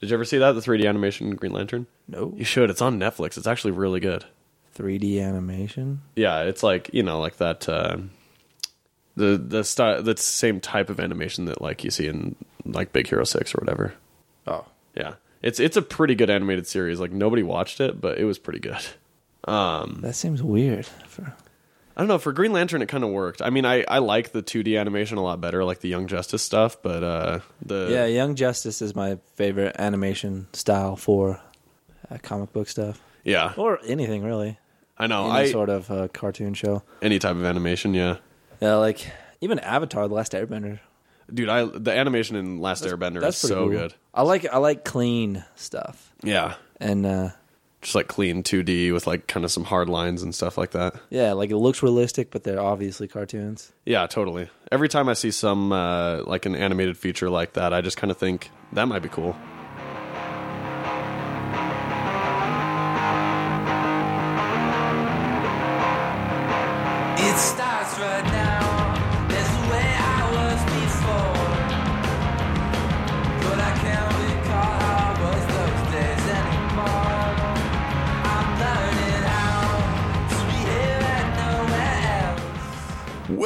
Did you ever see that the 3D animation Green Lantern? No. You should. It's on Netflix. It's actually really good. 3D animation. Yeah, it's like you know, like that. Uh, the the style, the same type of animation that like you see in like Big Hero Six or whatever. Oh. Yeah, it's it's a pretty good animated series. Like nobody watched it, but it was pretty good. Um, That seems weird. For, I don't know. For Green Lantern, it kind of worked. I mean, I, I like the 2D animation a lot better, like the Young Justice stuff. But uh, the yeah, Young Justice is my favorite animation style for uh, comic book stuff. yeah, Or anything, really. I know. Any I sort of uh, cartoon show. any type of animation, yeah, Yeah, like even Avatar: The Last Airbender. dude. I the animation in Last Airbender is so cool. good. I like I like clean stuff, Yeah, and uh, just like clean 2D with like kind of some hard lines and stuff like that. yeah, like it looks realistic, but they're obviously cartoons. Yeah, totally. Every time I see some uh, like an animated feature like that, I just kind of think that might be cool.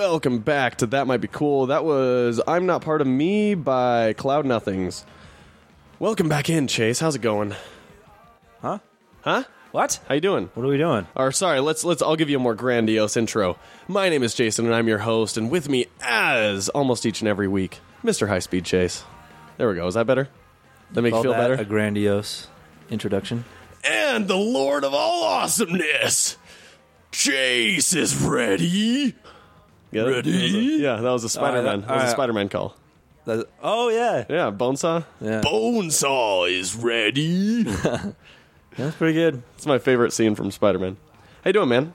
Welcome back to That Might Be Cool. That was I'm Not Part of Me by Cloud Nothings. Welcome back in, Chase. How's it going? Huh? Huh? What? How you doing? What are we doing? Or sorry, let's let's I'll give you a more grandiose intro. My name is Jason and I'm your host, and with me as almost each and every week, Mr. High Speed Chase. There we go. Is that better? That make you Call feel that better? A grandiose introduction. and the Lord of all awesomeness, Chase is ready. Get it? Ready? Yeah, that was a Spider-Man. Alright, that was a. Spider-Man call. That's- oh yeah, Yeah, Bonesaw. Yeah. Bonesaw is ready. that's pretty good. It's my favorite scene from Spider-Man. How you doing, man?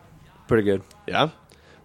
Pretty good. Yeah.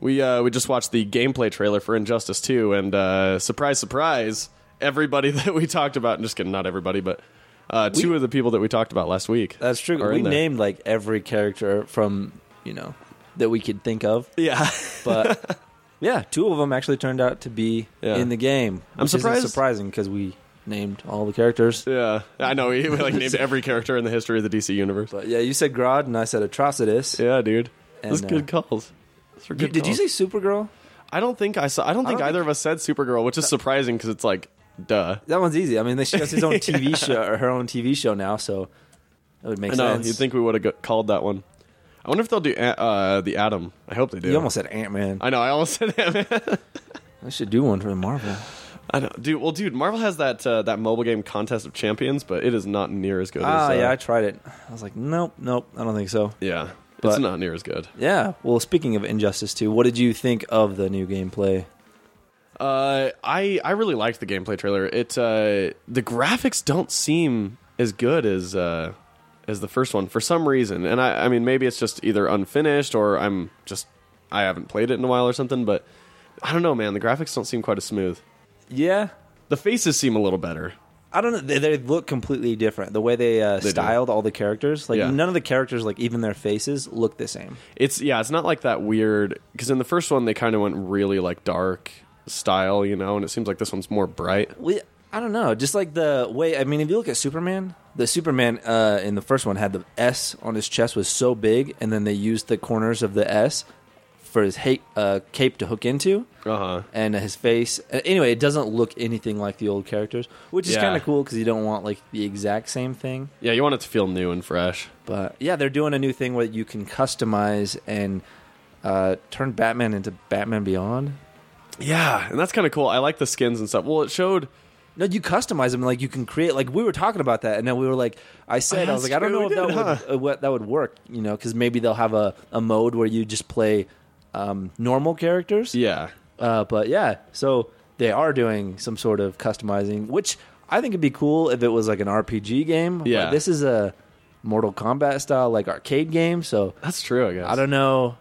We uh, we just watched the gameplay trailer for Injustice 2, and uh, surprise, surprise, everybody that we talked about, and just kidding, not everybody, but uh, two of the people that we talked about last week. That's true. are We in there. named like every character from you know that we could think of, Yeah. but yeah, two of them actually turned out to be Yeah. in the game. I'm surprised- surprising because we named all the characters. yeah. I know. We, we like named every character in the history of the DC universe. But yeah, you said Grodd and I said Atrocitus. Yeah, dude. Those And, good uh, calls. Those were You- good did you say Supergirl? I don't think I saw. I don't think don't either of us said Supergirl, which is surprising because it's like, duh. That one's easy. I mean, she has his own TV show or her own TV show now, so that would make I know. sense. You'd think we would have called that one. I wonder if they'll do uh, the Atom. I hope they do. you almost said Ant Man. I know. I almost said Ant Man. I should do one for the Marvel. I know, dude. Well, dude, Marvel has that uh, that mobile game Contest of Champions, but it is not near as good. Ah, as, uh, yeah, I tried it. I was like, nope, nope, I don't think so. yeah. But- it's not near as good. Yeah. Well, speaking of Injustice 2, what did you think of the new gameplay? Uh, I I really liked the gameplay trailer. It uh, the graphics don't seem as good as uh, as the first one for some reason, and I I mean maybe it's just either unfinished or I'm just I haven't played it in a while or something, but I don't know, man. The graphics don't seem quite as smooth. Yeah. The faces seem a little better. I don't know. They, they look completely different. The way they, uh, They do. styled all the characters, like Yeah. none of the characters, like even their faces, look the same. It's yeah, it's not like that weird because in the first one they kind of went really like dark style, you know, and it seems like this one's more bright. We, I don't know. Just like the way, I mean, if you look at Superman, the Superman uh, in the first one had the S on his chest was so big, and then they used the corners of the S for his ha- uh, cape to hook into. Uh huh. and his face. uh, Anyway, it doesn't look anything like the old characters, which is Yeah. kind of cool because you don't want like the exact same thing. Yeah, you want it to feel new and fresh. But yeah, they're doing a new thing where you can customize and uh, turn Batman into Batman Beyond. Yeah, and that's kind of cool. I like the skins and stuff. Well, it showed. No, you customize them like you can create. Like we were talking about that, and then we were like, I said, I was like, I don't know if that did, would huh? uh, what that would work, you know, because maybe they'll have a, a mode where you just play um, normal characters. Yeah, Uh, but yeah, so they are doing some sort of customizing, which I think it'd be cool if it was like an RPG game. Yeah. this is a Mortal Kombat style like arcade game, so that's true. I guess. I don't know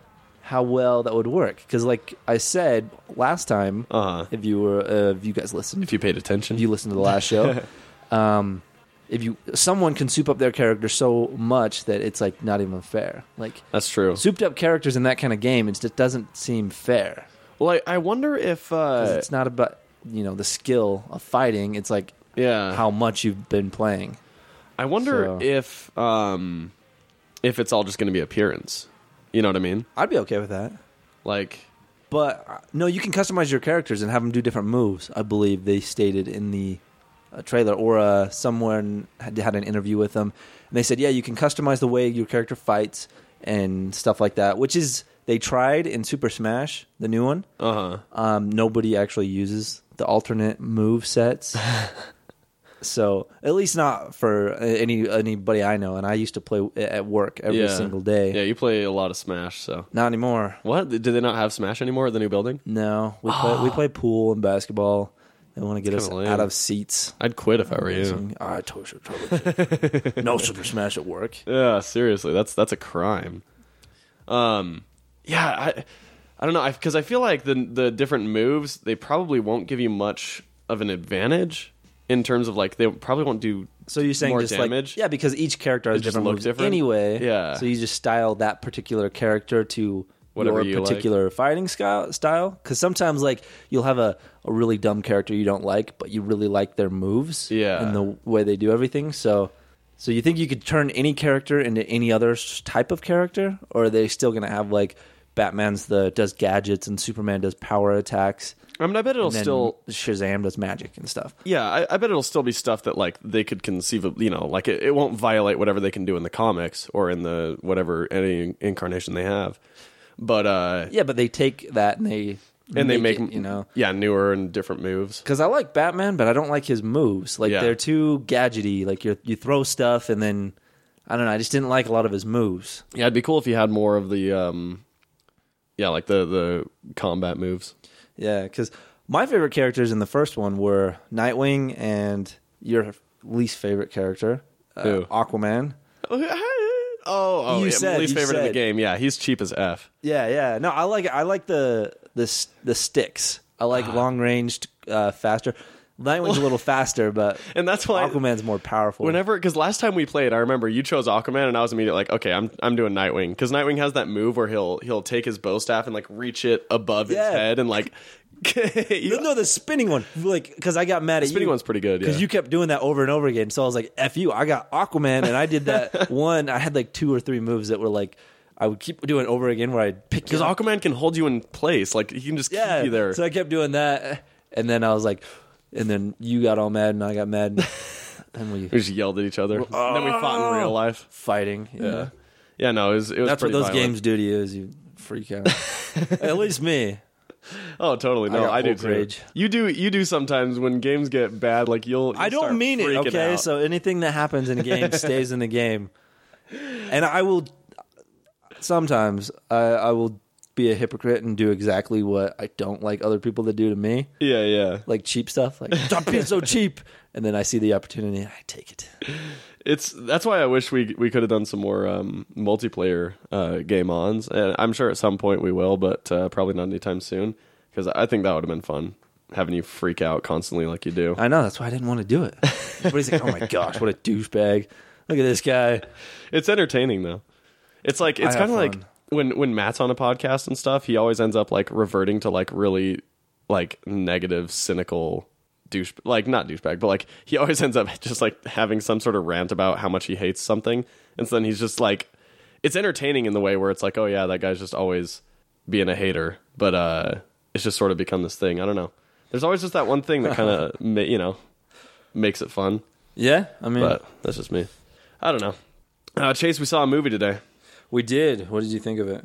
how well that would work because, like I said last time, Uh huh. if you were uh, if you guys listened, If you paid attention. if you listened to the last show, um, if you someone can soup up their character so much that it's like not even fair. Like that's true. souped up characters in that kind of game, it just doesn't seem fair. Well, I, I wonder if. 'Cause uh it's not about you know the skill of fighting. It's like Yeah. how much you've been playing. I wonder So- if um, if it's all just going to be appearance. You know what I mean? I'd be okay with that. Like, But uh, no, you can customize your characters and have them do different moves. I believe they stated in the uh, trailer, or uh, someone had, had an interview with them, and they said, yeah, you can customize the way your character fights and stuff like that. Which is they tried in Super Smash, the new one. uh huh. Um, nobody actually uses the alternate move sets. so at least not for any anybody I know. And I used to play at work every Yeah. single day. Yeah, you play a lot of Smash, so Not anymore. what? Do they not have Smash anymore at the new building? No, we play we play pool and basketball. They want to get us kinda lame. out of seats. I'd quit if I were you. Oh, I totally, totally. no Super Smash at work. Yeah, seriously, that's that's a crime. Um, yeah, I I don't know because I, feel like the the different moves they probably won't give you much of an advantage in terms of like they probably won't do So you're saying more just damage. like yeah, because each character has It just different look moves different? anyway. Yeah. So you just style that particular character to Whatever your you like. particular fighting style. Style because sometimes like you'll have a, a really dumb character you don't like, but you really like their moves. Yeah. And the way they do everything. So. So you think you could turn any character into any other s- type of character, or are they still going to have like Batman's the does gadgets and Superman does power attacks? I mean, I bet it'll still Shazam does magic and stuff. Yeah, I, I bet it'll still be stuff that like they could conceive of. You know, like it, it won't violate whatever they can do in the comics or in the whatever any incarnation they have. But uh, Yeah, but they take that and they and they make it, you know yeah newer and different moves. because I like Batman, but I don't like his moves. Like Yeah. they're too gadgety. Like you you throw stuff and then I don't know. I just didn't like a lot of his moves. Yeah, it'd be cool if you had more of the um, yeah, like the the combat moves. Yeah, because my favorite characters in the first one were Nightwing and your least favorite character, uh, Who? Aquaman. Oh, oh, You yeah, said- least favorite in the game. Yeah, he's cheap as f. Yeah, yeah. No, I like I like the the the sticks. I like Ah. long ranged, uh, faster. Nightwing's a little faster, but And that's why Aquaman's more powerful. Whenever, because last time we played, I remember you chose Aquaman, and I was immediately like, okay, I'm I'm doing Nightwing, because Nightwing has that move where he'll he'll take his bow staff and like reach it above Yeah. his head and like. no, no, the spinning one, like because I got mad at you. the spinning you. one's pretty good. because Yeah. you kept doing that over and over again. So I was like, "F you!" I got Aquaman, and I did that one. I had like two or three moves that were like I would keep doing over again, where I'd pick because you. Aquaman can hold you in place, like he can just yeah. keep you there. So I kept doing that, and then I was like, and then you got all mad, and I got mad, and we we just yelled at each other. and then we fought in oh, real life. fighting. Yeah, yeah. No, it was. It was that's what pretty those violent. games do to you is you freak out. At least me. Oh, totally. No, got I, do too. rage. You do. You do sometimes when games get bad. Like you'll. I you'll don't mean it. freaking Okay, out. so anything that happens in a game stays in the game, and I will. Sometimes I, I will be a hypocrite and do exactly what I don't like other people to do to me, yeah, yeah. like cheap stuff. Like stop being so cheap, and then I see the opportunity, and I take it. It's that's why I wish we we could have done some more um, multiplayer uh, game ons, and I'm sure at some point we will, but uh, probably not anytime soon because I think that would have been fun having you freak out constantly like you do. I know that's why I didn't want to do it. Everybody's like, "Oh my gosh, what a douchebag! Look at this guy." It's entertaining though. It's like it's kind of like. When when Matt's on a podcast and stuff, he always ends up like reverting to like really like negative, cynical douche like not douchebag, but like he always ends up just like having some sort of rant about how much he hates something, and so then he's just like it's entertaining in the way where it's like, oh yeah, that guy's just always being a hater, but uh, it's just sort of become this thing. I don't know. There's always just that one thing that kind of ma- you know makes it fun, Yeah, I mean, but that's just me. I don't know. Uh, Chase, we saw a movie today. We did. What did you think of it?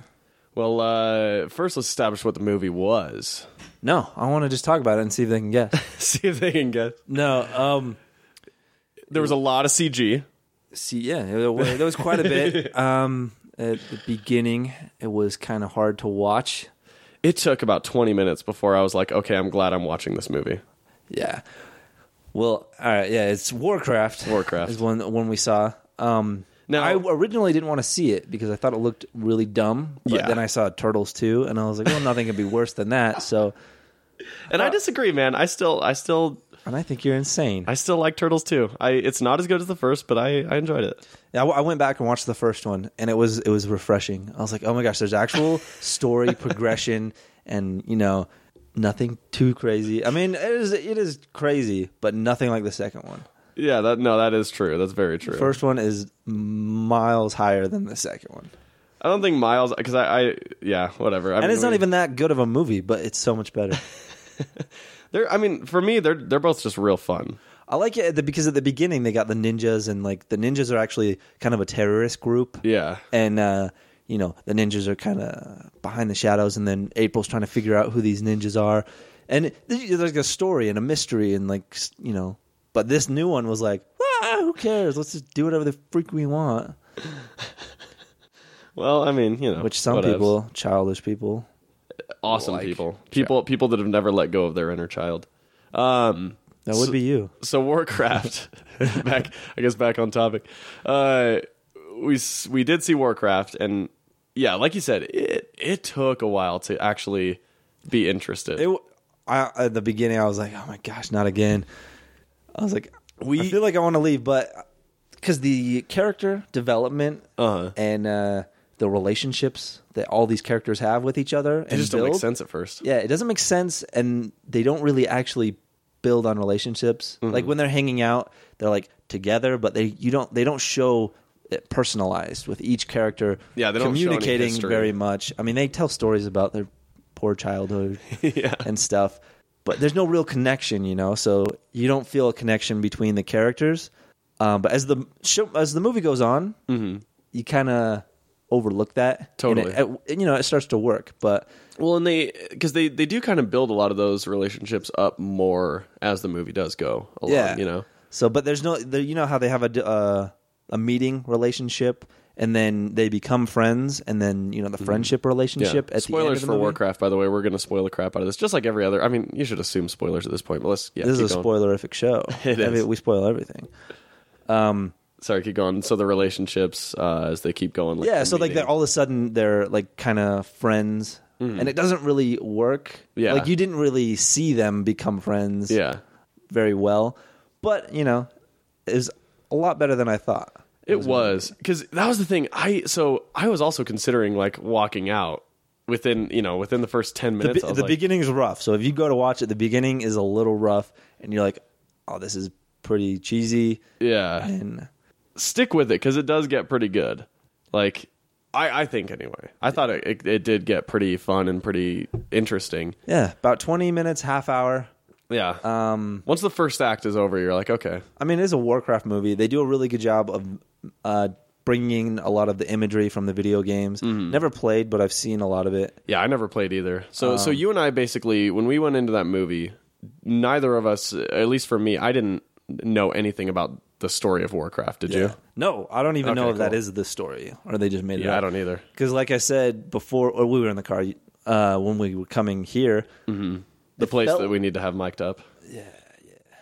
Well, uh, first let's establish what the movie was. No, I want to just talk about it and see if they can guess. See if they can guess. no, um, There was a lot of CG. See, yeah, there was, there was quite a bit. Um, at the beginning, it was kind of hard to watch. It took about 20 minutes before I was like, okay, I'm glad I'm watching this movie. Yeah. Well, all right, yeah, it's Warcraft. Warcraft. is one one we saw. Um, Now- I originally didn't want to see it because I thought it looked really dumb. But Yeah. then I saw Turtles too, and I was like, well, nothing could be worse than that. So, And I disagree, man. I still, I still, and I think you're insane. I still like Turtles too. I, it's not as good as the first, but I, I enjoyed it. Yeah, I w- I went back and watched the first one, and it was it was refreshing. I was like, oh my gosh, there's actual story progression, and you know, nothing too crazy. I mean, it is it is crazy, but nothing like the second one. Yeah, that no, that is true. That's very true. First one is miles higher than the second one, I don't think Miles because I, I yeah whatever. I and mean, it's not we- even that good of a movie, but it's so much better. They're I mean for me they're they're both just real fun. I like it at the, because at the beginning they got the ninjas, and like the ninjas are actually kind of a terrorist group. Yeah, and uh, you know the ninjas are kind of behind the shadows, and then April's trying to figure out who these ninjas are, and th- there's like a story and a mystery, and like you know, but this new one was like, ah, who cares? Let's just do whatever the freak we want. well I mean you know Which some whatevs. people, childish people, awesome like. people people people that have never let go of their inner child. Um, that would be you. so Warcraft back I guess back on topic. Uh, we we did see Warcraft and yeah, like you said, it it took a while to actually be interested. It, I, at the beginning, I was like, oh my gosh, not again. I was like, We- I feel like I want to leave, but because the character development Uh-huh. and uh, the relationships that all these characters have with each other, it just don't make sense at first. Yeah, it doesn't make sense, and they don't really actually build on relationships. Mm-hmm. Like when they're hanging out, they're like together, but they you don't they don't show it personalized with each character. Yeah, they don't communicating very much. I mean, they tell stories about their poor childhood Yeah. and stuff, but there's no real connection, you know. So you don't feel a connection between the characters. Um, but as the show, as the movie goes on, you kind of overlook that. And Totally. it- it- you know, it starts to work, but Well, and they because they they do kind of build a lot of those relationships up more as the movie does go along. yeah, you know. So, but there's no, there, you know how they have a uh, a meeting relationship, and then they become friends, and then you know the friendship relationship. At the end Spoilers of the for movie? Warcraft, by the way. We're going to spoil the crap out of this, just like every other. I mean, you should assume spoilers at this point, but let's yeah. This is a going. spoilerific show. It I mean, we spoil everything. Sorry, keep going. So the relationships uh, as they keep going. Like yeah, so like meeting. all of a sudden they're like kind of friends, and it doesn't really work. Mm-hmm. Yeah. like you didn't really see them become friends. yeah. very well, but you know, is a lot better than I thought. It was because that was the thing. I so I was also considering like walking out within you know within the first ten The, minutes. be- the like, beginning is rough. So if you go to watch it, the beginning is a little rough, and you're like, "Oh, this is pretty cheesy." yeah, And stick with it because it does get pretty good. Like I, I think anyway. I thought it, it, it did get pretty fun and pretty interesting. yeah, about 20 minutes, half hour. Yeah. Um, Once the first act is over, you're like, okay, I mean, it is a Warcraft movie. They do a really good job of uh, bringing a lot of the imagery from the video games. Mm-hmm. Never played, but I've seen a lot of it. yeah, I never played either. So Um, so you and I basically when we went into that movie, neither of us, at least for me, I didn't know anything about the story of Warcraft. Did you? No, I don't even know if that cool. is the story or they just made it Yeah, up. I don't either. Because, like I said before, or we were in the car uh, when we were coming here. The place felt- that we need to have mic'd up.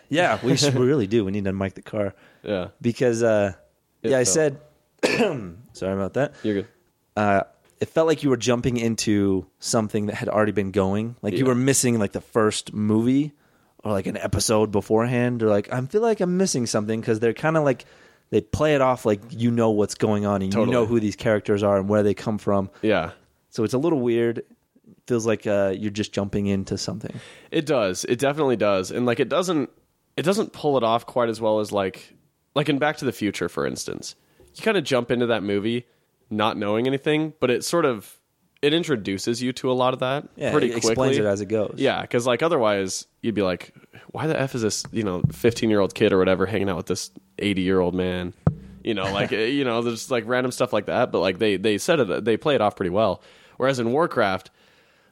Yeah, we, should, we really do. We need to mic the car Yeah, because, uh, It yeah, I felt- said, sorry about that. you're good. uh, it felt like you were jumping into something that had already been going. Like you Yeah. were missing like the first movie or like an episode beforehand. Or like I feel like I'm missing something because they're kind of like they play it off like you know what's going on and Totally. you know who these characters are and where they come from. Yeah, So it's a little weird. Feels like uh, you're just jumping into something. It does. It definitely does. And like it doesn't it doesn't pull it off quite as well as like like in Back to the Future for instance. You kind of jump into that movie not knowing anything, but it sort of it introduces you to a lot of that Yeah, pretty it quickly. explains it as it goes. Yeah, cuz like otherwise you'd be like why the f is this, you know, 15-year-old kid or whatever hanging out with this 80-year-old man? You know, like eh, you know, there's like random stuff like that, but like they they said it they play it off pretty well. Whereas in Warcraft,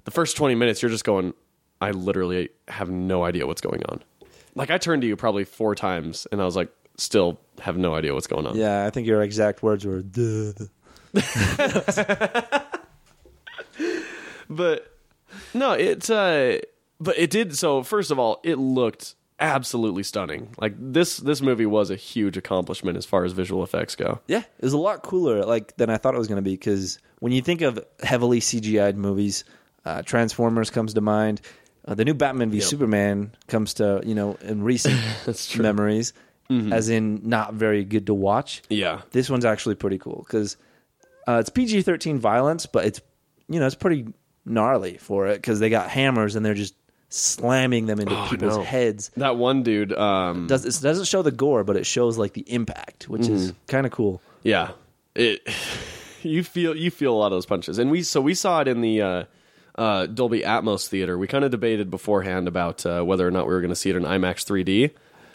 the first 20 minutes you're just going i literally have no idea what's going on like i turned to you probably four times and i was like still have no idea what's going on Yeah, I think your exact words were Duh. but no it's uh but it did so first of all it looked absolutely stunning like this this movie was a huge accomplishment as far as visual effects go Yeah, it was a lot cooler like than I thought it was going to be because when you think of heavily CGI'd movies, uh, Transformers comes to mind. Uh, the new Batman v Yep. Superman comes to you know in recent That's memories, as in not very good to watch. yeah This one's actually pretty cool because uh, it's PG thirteen violence, but it's you know it's pretty gnarly for it because they got hammers and they're just slamming them into Oh, people's no. heads. That one dude, um, Does it doesn't show the gore, but it shows like the impact, which is kind of cool. yeah, it. You feel you feel a lot of those punches, and we so we saw it in the uh, uh, Dolby Atmos theater. We kind of debated beforehand about uh, whether or not we were going to see it in IMAX 3D.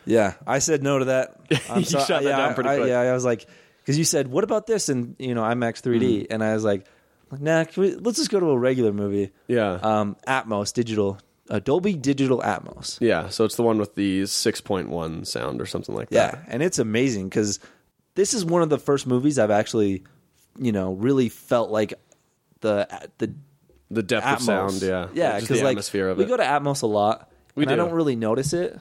Yeah, I said no to that. I'm You shut that yeah, down pretty I, quick. Yeah, I was like, because you said, "What about this?" and you know, IMAX 3D, Mm-hmm. and I was like, nah, can we, let's just go to a regular movie. Yeah, Um, Atmos digital, uh, Dolby Digital Atmos. yeah. So it's the one with the 6.1 sound or something like that. Yeah, and it's amazing because this is one of the first movies I've actually, you know, really felt like the the The depth Atmos. of sound, yeah, yeah, because like atmosphere of we it. go to Atmos a lot, We and I don't really notice it.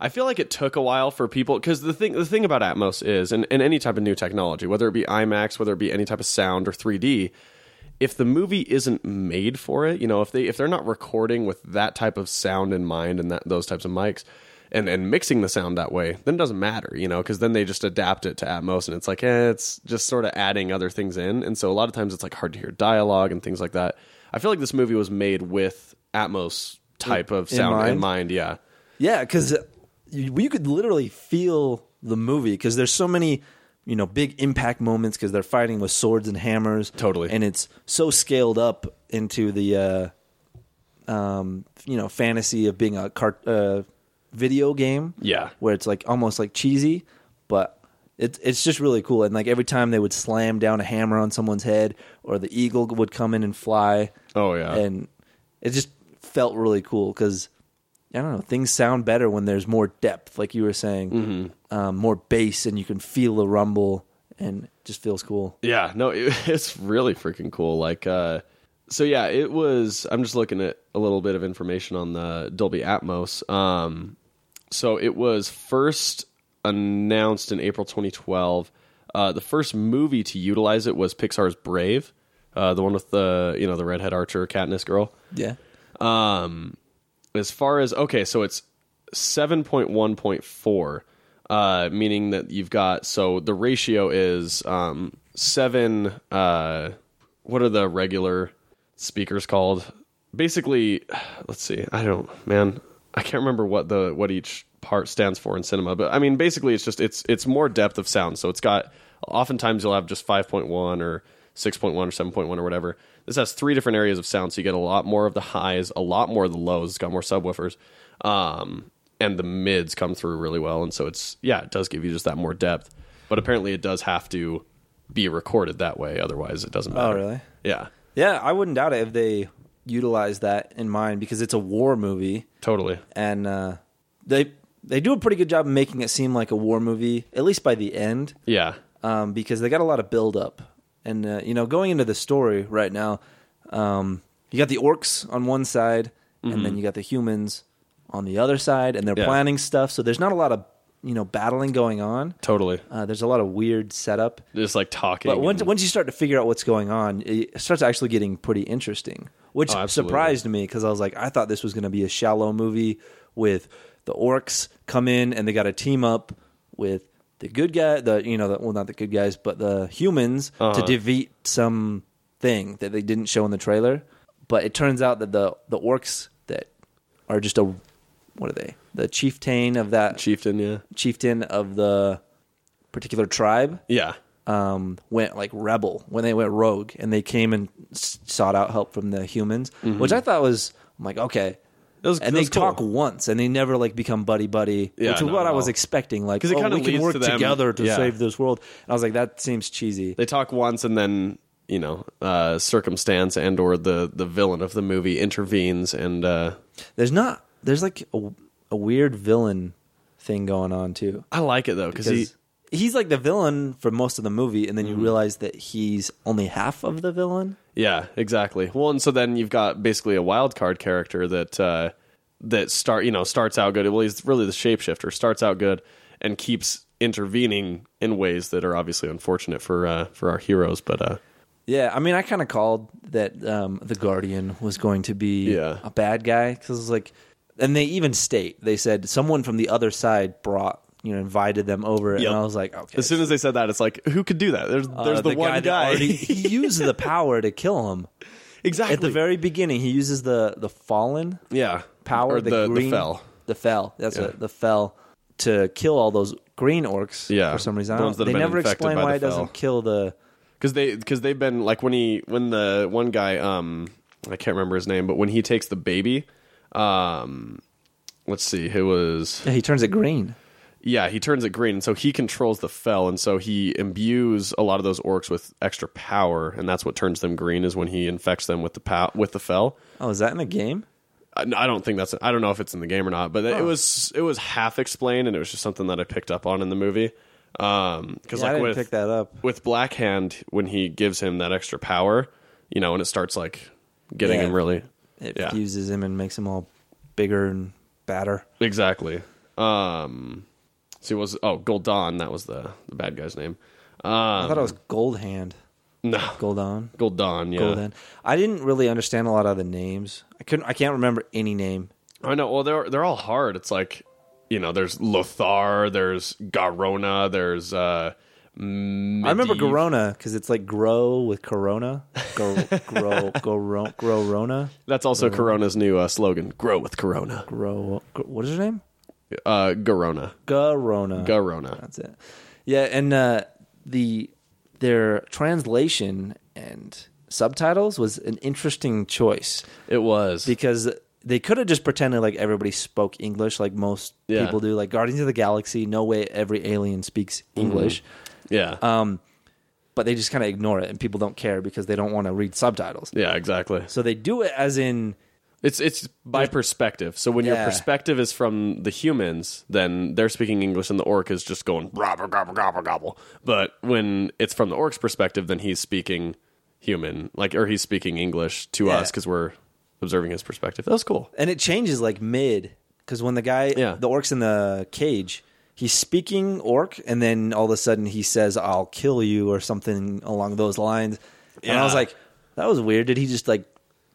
I feel like it took a while for people because the thing the thing about Atmos is, and, and any type of new technology, whether it be IMAX, whether it be any type of sound or 3D, if the movie isn't made for it, you know, if they if they're not recording with that type of sound in mind and that those types of mics. And, and mixing the sound that way, then it doesn't matter, you know, because then they just adapt it to Atmos, and it's like, eh, it's just sort of adding other things in, and so a lot of times it's like hard to hear dialogue and things like that. I feel like this movie was made with Atmos type of sound in mind? mind, yeah. Yeah, because you, you could literally feel the movie because there's so many, you know, big impact moments because they're fighting with swords and hammers. Totally. and it's so scaled up into the, uh, um, you know, fantasy of being a cart uh, video game. Yeah. where it's like almost like cheesy, but it's it's just really cool. And like every time they would slam down a hammer on someone's head, or the eagle would come in and fly. Oh, yeah. and it just felt really cool because I don't know things sound better when there's more depth, like you were saying, Mm-hmm. um, more bass, and you can feel the rumble, and it just feels cool. Yeah, no, it, it's really freaking cool. Like, uh, so yeah, it was. I'm just looking at a little bit of information on the Dolby Atmos. Um, so it was first announced in April 2012. Uh, the first movie to utilize it was Pixar's Brave, uh, the one with the you know the redhead archer Katniss girl. Yeah, Um, as far as okay, so it's seven point one point four, uh, meaning that you've got so the ratio is um seven. Uh, what are the regular speakers called? Basically, let's see. I don't, man. I can't remember what the what each part stands for in cinema, but I mean, basically, it's just it's it's more depth of sound. So it's got oftentimes you'll have just five point one or six point one or seven point one or whatever. This has three different areas of sound, so you get a lot more of the highs, a lot more of the lows. It's got more subwoofers, um, and the mids come through really well. And so it's yeah, it does give you just that more depth. But apparently, it does have to be recorded that way, otherwise, it doesn't matter. Oh, really? Yeah, yeah. I wouldn't doubt it if they utilize that in mind because it's a war movie, totally. and uh, they they do a pretty good job of making it seem like a war movie, at least by the end. Yeah, um, because they got a lot of build up. And uh, you know, going into the story right now, um, you got the orcs on one side, and then you got the humans on the other side, and they're Mm-hmm. Yeah. planning stuff. So there's not a lot of you know battling going on. totally. Uh, there's a lot of weird setup. Just like talking. But once and- once you start to figure out what's going on, it starts actually getting pretty interesting, which Oh, surprised me because I was like, I thought this was going to be a shallow movie with the orcs come in and they got to team up with the good guy, the you know, the, well, not the good guys, but the humans to Uh-huh. defeat some thing that they didn't show in the trailer. But it turns out that the the orcs that are just a what are they? The chieftain of that chieftain, yeah, chieftain of the particular tribe yeah. um, went like rebel when they went rogue and they came and sought out help from the humans, which I thought was I'm like okay. Was- and they cool. talk once, and they never like become buddy buddy, Yeah, which is not what at I was expecting. Like, 'Cause it oh, kinda we can leads work to them- together to yeah. save this world. And I was like, that seems cheesy. They talk once, and then you know, uh, circumstance and or the the villain of the movie intervenes, and uh, There's not. There's like a, a weird villain thing going on too. I like it though because he. Because he's like the villain for most of the movie, and then Mm-hmm. you realize that he's only half of the villain. Yeah, exactly. Well, and so then you've got basically a wild card character that uh, that start you know starts out good. Well, he's really the shapeshifter. Starts out good and keeps intervening in ways that are obviously unfortunate for uh, for our heroes. But uh, Yeah, I mean, I kind of called that um, the Guardian was going to be Yeah. a bad guy because it's like, and they even state they said someone from the other side brought you know invited them over, Yep. and I was like, okay, as soon as they said that, it's like who could do that? There's uh, there's the, one that guy. already- he used the power to kill him. exactly At the very beginning, he uses the the fallen yeah power, or the, the, green, the fell. the fell. That's Yeah. it, the fell to kill all those green orcs. Yeah, for some reason, the ones don't- that have they never explain why the it doesn't kill the. because they because they've been like when he when the one guy um I can't remember his name, but when he takes the baby, um, let's see, it was Yeah, he turns it green. Yeah he turns it green, and so he controls the fell, and so he imbues a lot of those orcs with extra power, and that's what turns them green is when he infects them with the pow- with the fell. Oh, is that in the game? I I don't think that's I don't know if it's in the game or not, but it was it was half explained, and it was just something that I picked up on in the movie. Um, because Yeah, I like with pick that up. with Black Hand, when he gives him that extra power, you know, and it starts like getting Yeah. him really It Yeah. fuses him and makes him all bigger and badder. exactly. Um, see, was oh Gul'dan? That was the the bad guy's name. Um, I thought it was Gold Hand, no Gul'dan, Gul'dan. Yeah, Gold Hand. I didn't really understand a lot of the names. I couldn't. I can't remember any name. I know. Well, they're they're all hard. It's like you know, there's Lothar, there's Garona, there's uh. I remember Garona because it's like grow with Corona. Grow, grow, grow, grow, Rona. That's also Corona's new uh, slogan: "Grow with Corona." Grow. gr- What is her name? Uh, Garona, Garona. Garona. That's it. Yeah, and uh, the their translation and subtitles was an interesting choice It was because they could have just pretended like everybody spoke English, like most Yeah. people do. Like Guardians of the Galaxy, no way every alien speaks English. yeah, Um, but they just kind of ignore it, and people don't care because they don't want to read subtitles. yeah, exactly. So they do it as in It's it's by perspective. So when your perspective is from the humans, then they're speaking English, and the orc is just going gobble gobble gobble gobble. But when it's from the orc's perspective, then he's speaking human, like or he's speaking English to Yeah. us because we're observing his perspective. That was cool. and it changes like mid because when the guy Yeah. the orc's in the cage he's speaking orc and then all of a sudden he says i'll kill you or something along those lines and i was like that was weird did he just like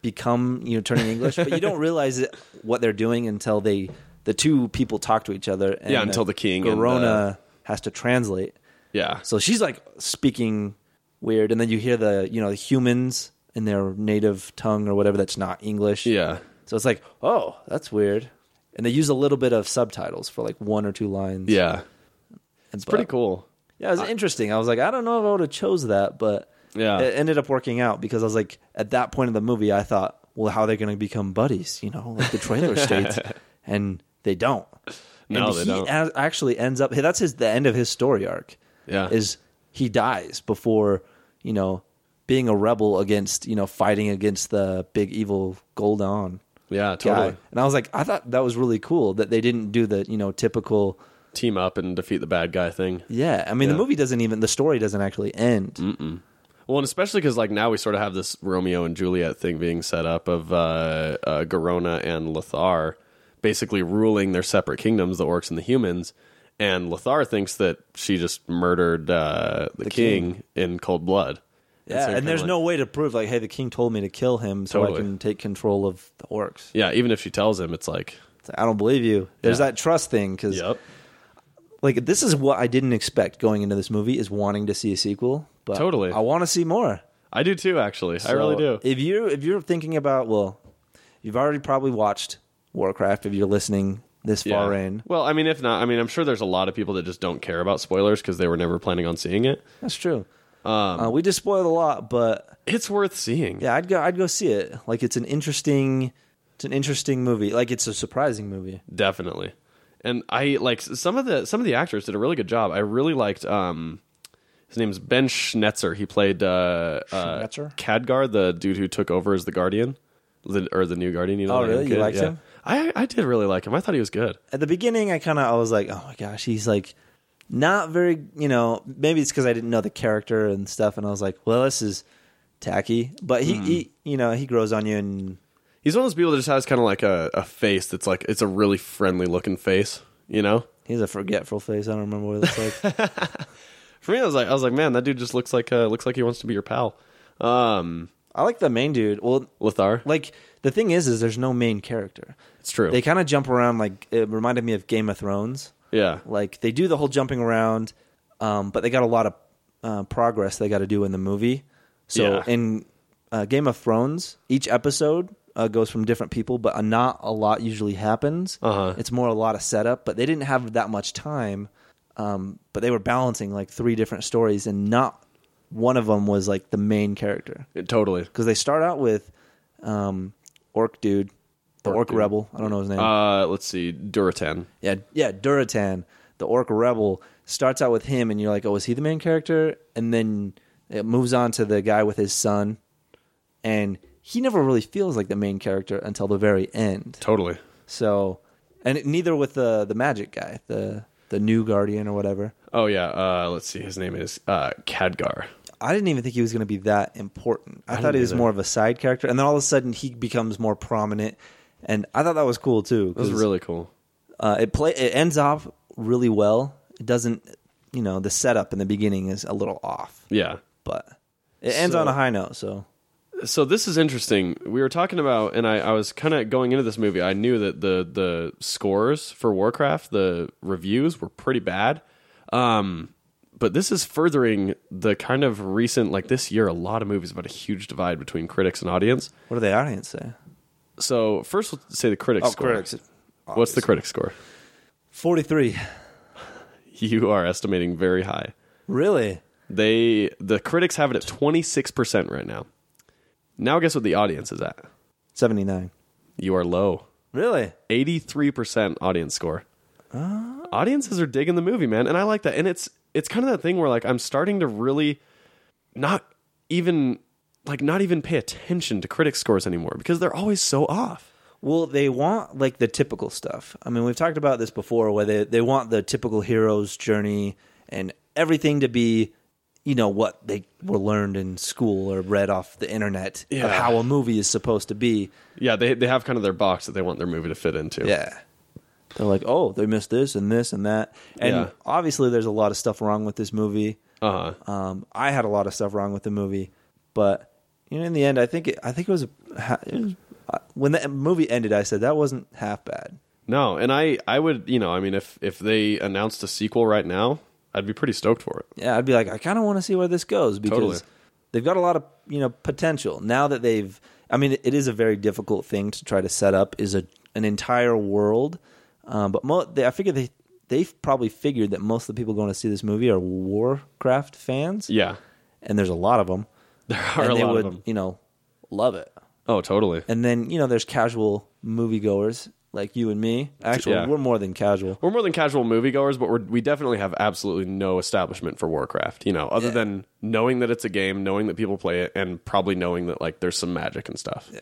become you know turning english but you don't realize it, what they're doing until they the two people talk to each other and Yeah, until the king and, Garona uh, has to translate Yeah, so she's like speaking weird and then you hear the you know the humans in their native tongue or whatever that's not english yeah, so it's like, oh, that's weird. And they use a little bit of subtitles for like one or two lines. yeah. it's Pretty cool. Yeah, it was interesting. I was like, I don't know if I would have chose that, but Yeah. it ended up working out because I was like, at that point in the movie, I thought, well, how are they going to become buddies? You know, like the trailer states, and they don't. No, and they he don't. actually ends up. That's his the end of his story arc. Yeah. is he dies before you know being a rebel against you know fighting against the big evil Gul'dan Yeah, guy. totally. And I was like, I thought that was really cool that they didn't do the, you know, typical. Team up and defeat the bad guy thing. Yeah, I mean, Yeah. the movie doesn't even the story doesn't actually end. Well, and especially because like now we sort of have this Romeo and Juliet thing being set up of uh, uh, Garona and Lothar basically ruling their separate kingdoms, the orcs and the humans. And Lothar thinks that she just murdered uh, the, king, in cold blood. Yeah, so and there's like- no way to prove like, hey, the king told me to kill him so Totally. I can take control of the orcs. Yeah, even if she tells him, it's like, It's like, I don't believe you. There's Yeah. that trust thing because, yep, like, this is what I didn't expect going into this movie is wanting to see a sequel. But Totally. I want to see more. I do too. Actually, I really So, do. If you if you're thinking about well, you've already probably watched Warcraft if you're listening this far in. Well, I mean, if not, I mean, I'm sure there's a lot of people that just don't care about spoilers because they were never planning on seeing it. That's true. Um, uh, we just spoiled a lot, but It's worth seeing. Yeah, I'd go. I'd go see it. Like it's an interesting, it's an interesting movie. Like it's a surprising movie. definitely and i like some of the some of the actors did a really good job i really liked um his name's ben schnetzer he played uh, uh Khadgar the dude who took over as the guardian the, or the new guardian you know Oh, really? You liked Yeah. him? i i did really like him i thought he was good At the beginning, I kind of I was like, oh my gosh, he's like not very. You know, maybe it's because I didn't know the character and stuff, and I was like, well, this is tacky. But he, he you know, he grows on you, and he's one of those people that just has kind of like a, a face that's like it's a really friendly looking face you know he's a forgetful face. I don't remember what it looks like. for me i was like i was like man that dude just looks like uh looks like he wants to be your pal um I like the main dude. Well, lothar like the thing is, is there's no main character. it's true They kind of jump around. Like it reminded me of Game of Thrones. yeah Like they do the whole jumping around, um, but they got a lot of uh, progress they got to do in the movie. So Yeah. in uh, Game of Thrones, each episode uh, goes from different people, but not a lot usually happens. Uh-huh. It's more a lot of setup, but they didn't have that much time. Um, but they were balancing like three different stories, and not one of them was like the main character totally. because they start out with um, Orc dude, the Orc Orc, dude. rebel. I don't know his name. Uh, let's see, Durotan. Yeah, yeah, Durotan, the Orc Rebel, starts out with him, and you're like, oh, is he the main character? And then it moves on to the guy with his son, and he never really feels like the main character until the very end. Totally. So, and neither with the the magic guy, the the new guardian or whatever. Oh yeah. Uh, let's see. His name is uh, Khadgar. I didn't even think he was going to be that important. I, I thought he was either. more of a side character, and then all of a sudden he becomes more prominent, and I thought that was cool too. That was really cool. Uh, it play it ends off really well. It doesn't, you know, the setup in the beginning is a little off, Yeah. but it ends So- on a high note. So so this is interesting. We were talking about, and I, I was kind of going into this movie. I knew that the the scores for Warcraft, the reviews were pretty bad. Um, but this is furthering the kind of recent, like this year, a lot of movies about a huge divide between critics and audience. what do the audience say? So first, let's say the critics Oh, score. What's the critic score? Forty three. You are estimating very high. Really? They the critics have it at twenty six percent right now. Now guess what the audience is at? Seventy nine. You are low. Really? 83% audience score. Ah. Audiences are digging the movie, man, and I like that. And it's it's kind of that thing where like I'm starting to really not even like not even pay attention to critic scores anymore because they're always so off. Well, they want like the typical stuff. I mean, we've talked about this before, where they they want the typical hero's journey and everything to be, you know, what they were learned in school or read off the internet Yeah. of how a movie is supposed to be. Yeah, they they have kind of their box that they want their movie to fit into. Yeah. They're like, oh, they missed this and this and that. And Yeah. obviously, there's a lot of stuff wrong with this movie. Uh-huh. Um, I had a lot of stuff wrong with the movie, but you know, in the end, I think it, I think it was, it was uh, when the movie ended. I said that wasn't half bad. No, and I I would, you know, I mean if if they announced a sequel right now, I'd be pretty stoked for it. Yeah, I'd be like, I kind of want to see where this goes because Totally. they've got a lot of you know potential now that they've. I mean, it is a very difficult thing to try to set up is a an entire world, um, but mo- they, I figure they they've probably figured that most of the people going to see this movie are Warcraft fans, Yeah. and there's a lot of them. There are and a they lot would, of them. you know, love it. Oh, totally. And then you know, there's casual moviegoers like you and me. Actually, Yeah. we're more than casual. We're more than casual moviegoers, but we're, we definitely have absolutely no establishment for Warcraft. You know, other Yeah. than knowing that it's a game, knowing that people play it, and probably knowing that like there's some magic and stuff. Yeah,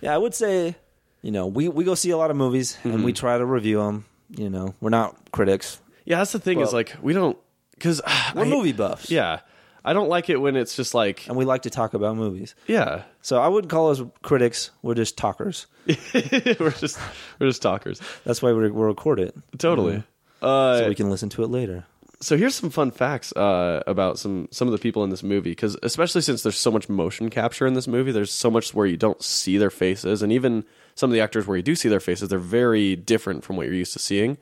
yeah. I would say, you know, we we go see a lot of movies and Mm-hmm. we try to review them. You know, we're not critics. Yeah, that's the thing is like we don't because We're movie buffs. Yeah, I don't like it when it's just like and we like to talk about movies. yeah, So I wouldn't call us critics. We're just talkers. we're just we're just talkers. That's why we we record it Totally. so Uh, we can listen to it later. so here's some fun facts uh, about some some of the people in this movie because especially since there's so much motion capture in this movie there's so much where you don't see their faces and even some of the actors where you do see their faces they're very different from what you're used to seeing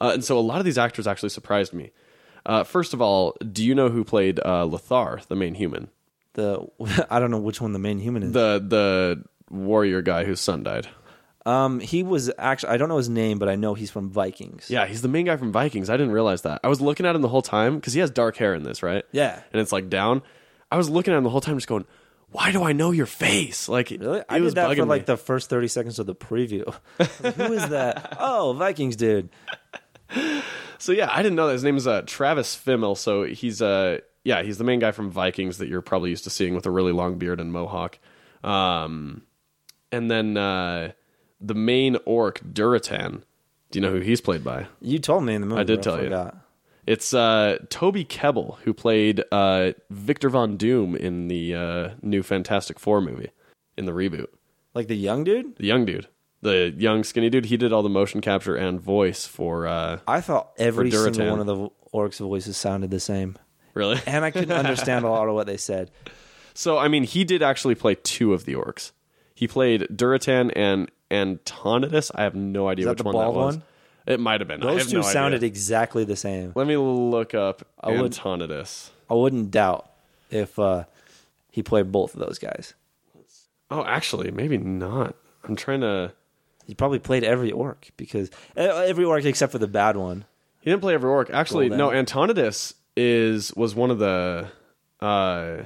uh, and so a lot of these actors actually surprised me uh, first of all do you know who played uh, Lothar the main human The I don't know which one the main human is. the the warrior guy whose son died um, he was actually I don't know his name, but I know he's from Vikings. yeah he's the main guy from Vikings I didn't realize that I was looking at him the whole time because he has dark hair in this right Yeah. and it's like down. I was looking at him the whole time, just going, "Why do I know your face?" Like, Really? I was did that for bugging like the first thirty seconds of the preview. Like, Who is that? oh, Vikings dude. So yeah, I didn't know that his name is uh, Travis Fimmel. So he's uh, yeah, he's the main guy from Vikings that you're probably used to seeing with a really long beard and mohawk. Um, and then uh, the main orc Durotan. Do you know who he's played by? You told me in the movie. I did tell you. forgot. It's uh, Toby Kebbell who played uh, Victor Von Doom in the uh, new Fantastic Four movie in the reboot. Like the young dude? The young dude, the young skinny dude. He did all the motion capture and voice for. Uh, I thought every single one of the orcs' voices sounded the same. really? And I couldn't understand a lot of what they said. So I mean, he did actually play two of the orcs. He played Durotan and Antonidas. I have no idea which one that was. one? It might have been. I Those two no sounded idea. exactly the same. Let me look up I would- Antonidas. I wouldn't doubt if uh, he played both of those guys. Oh, actually, maybe not. I'm trying to. He probably played every orc because uh, every orc except for the bad one. He didn't play every orc. Actually, Well, no. Antonidas is was one of the uh,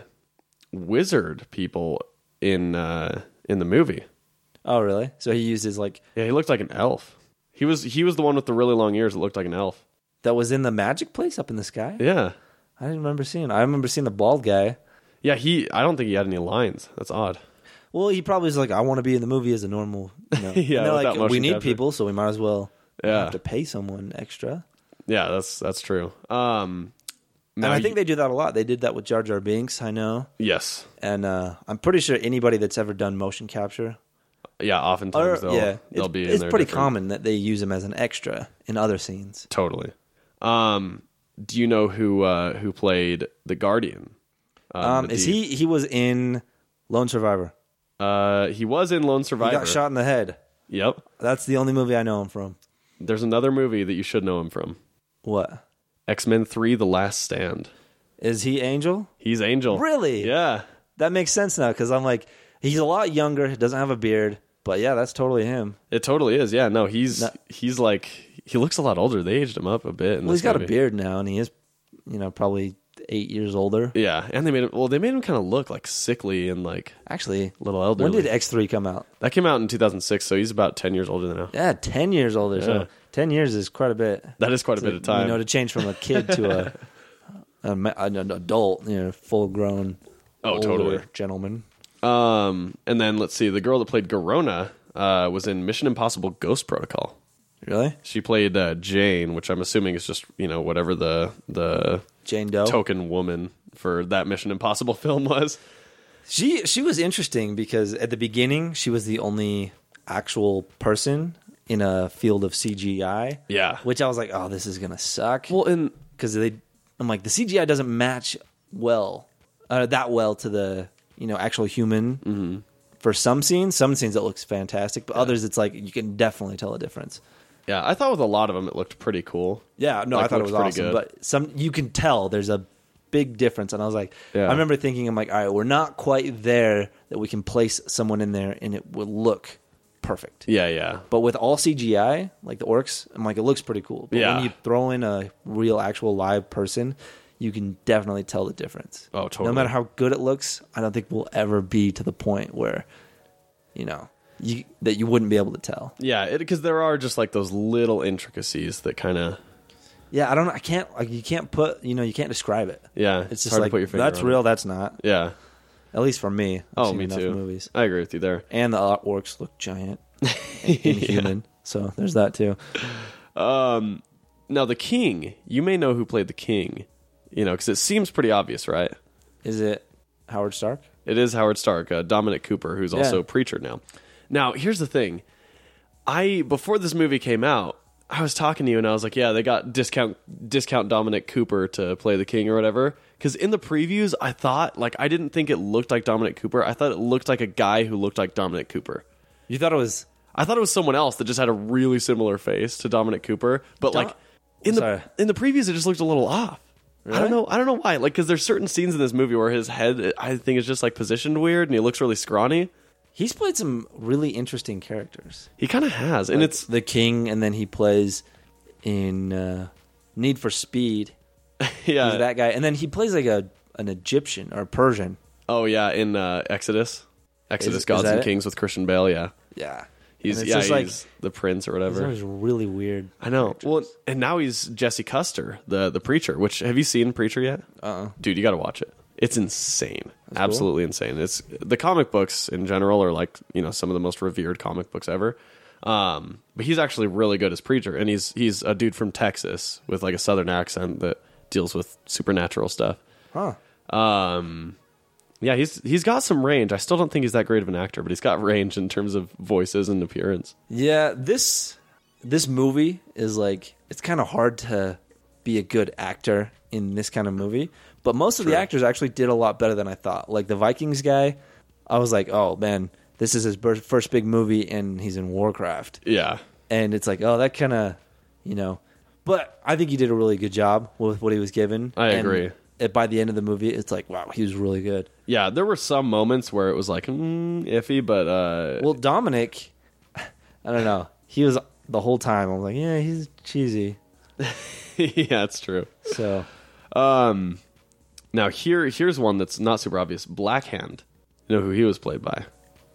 wizard people in uh, in the movie. Oh, really? So he used his like Yeah, he looked like an elf. He was he was the one with the really long ears that looked like an elf. that was in the magic place up in the sky. Yeah, I didn't remember seeing. I remember seeing the bald guy. yeah. He I don't think he had any lines. That's odd. Well, he probably was like, I want to be in the movie as a normal. You know, Yeah, And they're like, we need capture. people, so we might as well Yeah. have to pay someone extra. Yeah, that's that's true. Um, And I you- think they do that a lot. They did that with Jar Jar Binks, I know, yes, and uh, I'm pretty sure anybody that's ever done motion capture, yeah. Oftentimes or they'll yeah, they'll it's, be. In it's pretty different- common that they use him as an extra in other scenes. Totally. Um, do you know who uh, who played the Guardian? Um, the is he? He was in Lone Survivor. Uh, he was in Lone Survivor. He got shot in the head. Yep. That's the only movie I know him from. There's another movie that you should know him from. What X Men Three: The Last Stand. is he? Angel? He's Angel. Really? Yeah. That makes sense now because I'm like, he's a lot younger. Doesn't have a beard, but yeah, that's totally him. It totally is. Yeah. No, he's No. he's like he looks a lot older. They aged him up a bit. Well, he's got a beard now, and he is, you know, probably eight years older. Yeah, and they made him. Well, they made him kind of look like sickly and like Actually, a little elderly. when did X three come out? that came out in 2006? So he's about 10 years older than now. Yeah, ten years older. Yeah. So ten years is quite a bit. That is quite a bit of time. You know, to change from a kid to a, a an adult, you know, full grown. Oh, totally. gentleman. Um, and then let's see, the girl that played Garona uh, was in Mission Impossible: Ghost Protocol. Really, She played uh, Jane, which I'm assuming is just you know whatever the the Jane Doe. token woman for that Mission Impossible film was. She she was interesting because at the beginning she was the only actual person in a field of CGI. Yeah. Which I was like, oh, this is gonna suck. Well, and because they, I'm like, the CGI doesn't match well, uh, that well to the you know actual human. Mm-hmm. For some scenes, some scenes it looks fantastic, but others it's like you can definitely tell a difference. Yeah, I thought with a lot of them it looked pretty cool. Yeah, no, Like, I thought it was awesome, good. but some you can tell there's a big difference, and I was like, Yeah. I remember thinking, I'm like, all right, we're not quite there that we can place someone in there and it will look perfect. Yeah, yeah, But with all CGI, like the orcs, I'm like, it looks pretty cool. But Yeah. when you throw in a real, actual live person, you can definitely tell the difference. Oh, totally. No matter how good it looks, I don't think we'll ever be to the point where, you know, you that you wouldn't be able to tell. yeah. Because there are just like those little intricacies that kind of Yeah, I don't know. I can't. Like, you can't put. You know, you can't describe it. yeah. It's just hard like to put your finger that's on real. It. That's not. Yeah. At least for me. I've Oh, me enough too. Movies I agree with you there. and the orcs look giant and inhuman. So there's that too. Um, now the king. You may know who played the king. You know, because it seems pretty obvious, right? Is it Howard Stark? It is Howard Stark, uh, Dominic Cooper, who's Yeah. also a preacher now. Now, here's the thing. I before this movie came out, I was talking to you and I was like, "Yeah, they got discount discount Dominic Cooper to play the king or whatever." Because in the previews, I thought like I didn't think it looked like Dominic Cooper. I thought it looked like a guy who looked like Dominic Cooper. You thought it was I thought it was someone else that just had a really similar face to Dominic Cooper, but Dom- like in the Sorry. in the previews, it just looked a little off. I don't know. I don't know why. Like, because there's certain scenes in this movie where his head, I think, is just like positioned weird, and he looks really scrawny. He's played some really interesting characters. He kind of has, and Like it's the king, and then he plays in uh, Need for Speed. yeah. He's that guy, and then he plays like a an Egyptian or Persian. oh yeah, in uh, Exodus, Exodus is Gods that and it? Kings with Christian Bale. Yeah, Yeah, he's And it's yeah just like- he's the prince or He's whatever. always really weird. I know. Well, and now he's Jesse Custer, the the preacher. Which have you seen Preacher yet? Uh-uh. Dude, you got to watch it. It's insane. Absolutely insane. It's the comic books in general are like you know some of the most revered comic books ever. Um, but he's actually really good as preacher, and he's he's a dude from Texas with like a southern accent that deals with supernatural stuff. Huh. Um, yeah, he's he's got some range. I still don't think he's that great of an actor, but he's got range in terms of voices and appearance. Yeah, this this movie is like it's kind of hard to be a good actor in this kind of movie, but most of the actors actually did a lot better than I thought. Like the Vikings guy, I was like, "Oh man, this is his first big movie and he's in Warcraft." Yeah, And it's like, "Oh, that kind of, you know, but I think he did a really good job with what he was given. I And agree. it, by the end of the movie, it's like, wow, he was really good. Yeah, there were some moments where it was like mm, iffy, but uh, Well, Dominic, I don't know. He was the whole time. I was like, yeah, he's cheesy. yeah, that's true. So Um, now here here's one that's not super obvious. Black Hand. You know who he was played by?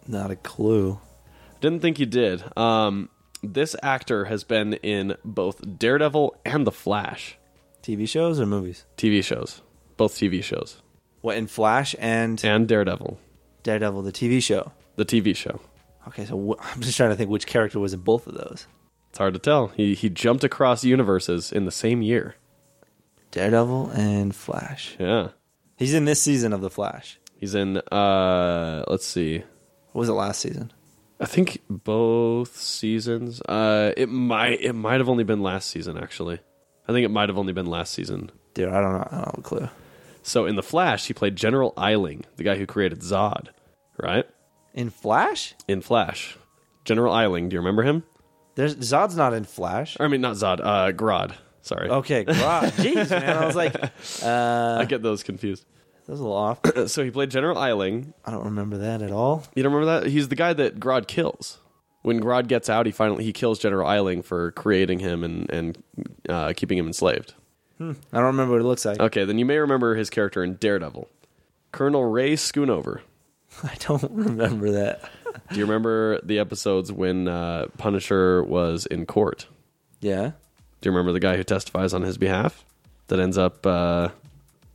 not a clue. Didn't think you did. Um, this actor has been in both Daredevil and The Flash TV shows or movies? TV shows, both TV shows, What in Flash and and Daredevil, Daredevil, the TV show? the TV show. Okay, so wh- I'm just trying to think which character was in both of those. It's hard to tell. He he jumped across universes in the same year. Daredevil and Flash. Yeah, He's in this season of the Flash. he's in. Uh, let's see. What was it last season? I think both seasons. Uh, it might it might have only been last season actually. I think it might have only been last season. Dude, I don't know. I don't have a clue. So in the Flash, he played General Eiling, the guy who created Zod, right? In Flash? In Flash, General Eiling. Do you remember him? There's Zod's not in Flash. I mean, not Zod. Uh, Grodd. Sorry, Okay, God, jeez, man. I was like, uh, I get those confused. that was a little off. so he played General Eiling. I don't remember that at all. You don't remember that? He's the guy that Grodd kills. When Grodd gets out, he finally he kills General Eiling for creating him and and uh, keeping him enslaved. I don't remember what it looks like. Okay, then you may remember his character in Daredevil, Colonel Ray Schoonover. I don't remember that. Do you remember the episodes when uh, Punisher was in court? Yeah. Do you remember the guy who testifies on his behalf that ends up uh,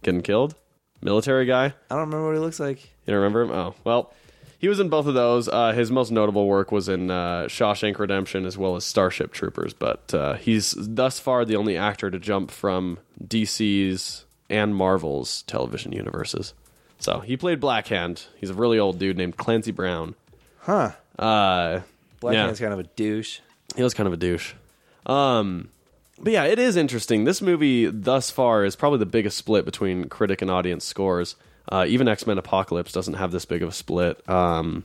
getting killed? Military guy? I don't remember what he looks like. You don't remember him? Oh, well, he was in both of those. Uh, his most notable work was in uh, Shawshank Redemption as well as Starship Troopers, but uh, he's thus far the only actor to jump from DC's and Marvel's television universes. So he played Black Hand. He's a really old dude named Clancy Brown. Huh. Uh, Black yeah. Hand's kind of a douche. He was kind of a douche. Um, but yeah, it is interesting. This movie thus far is probably the biggest split between critic and audience scores. Uh, even X Men Apocalypse doesn't have this big of a split. Um,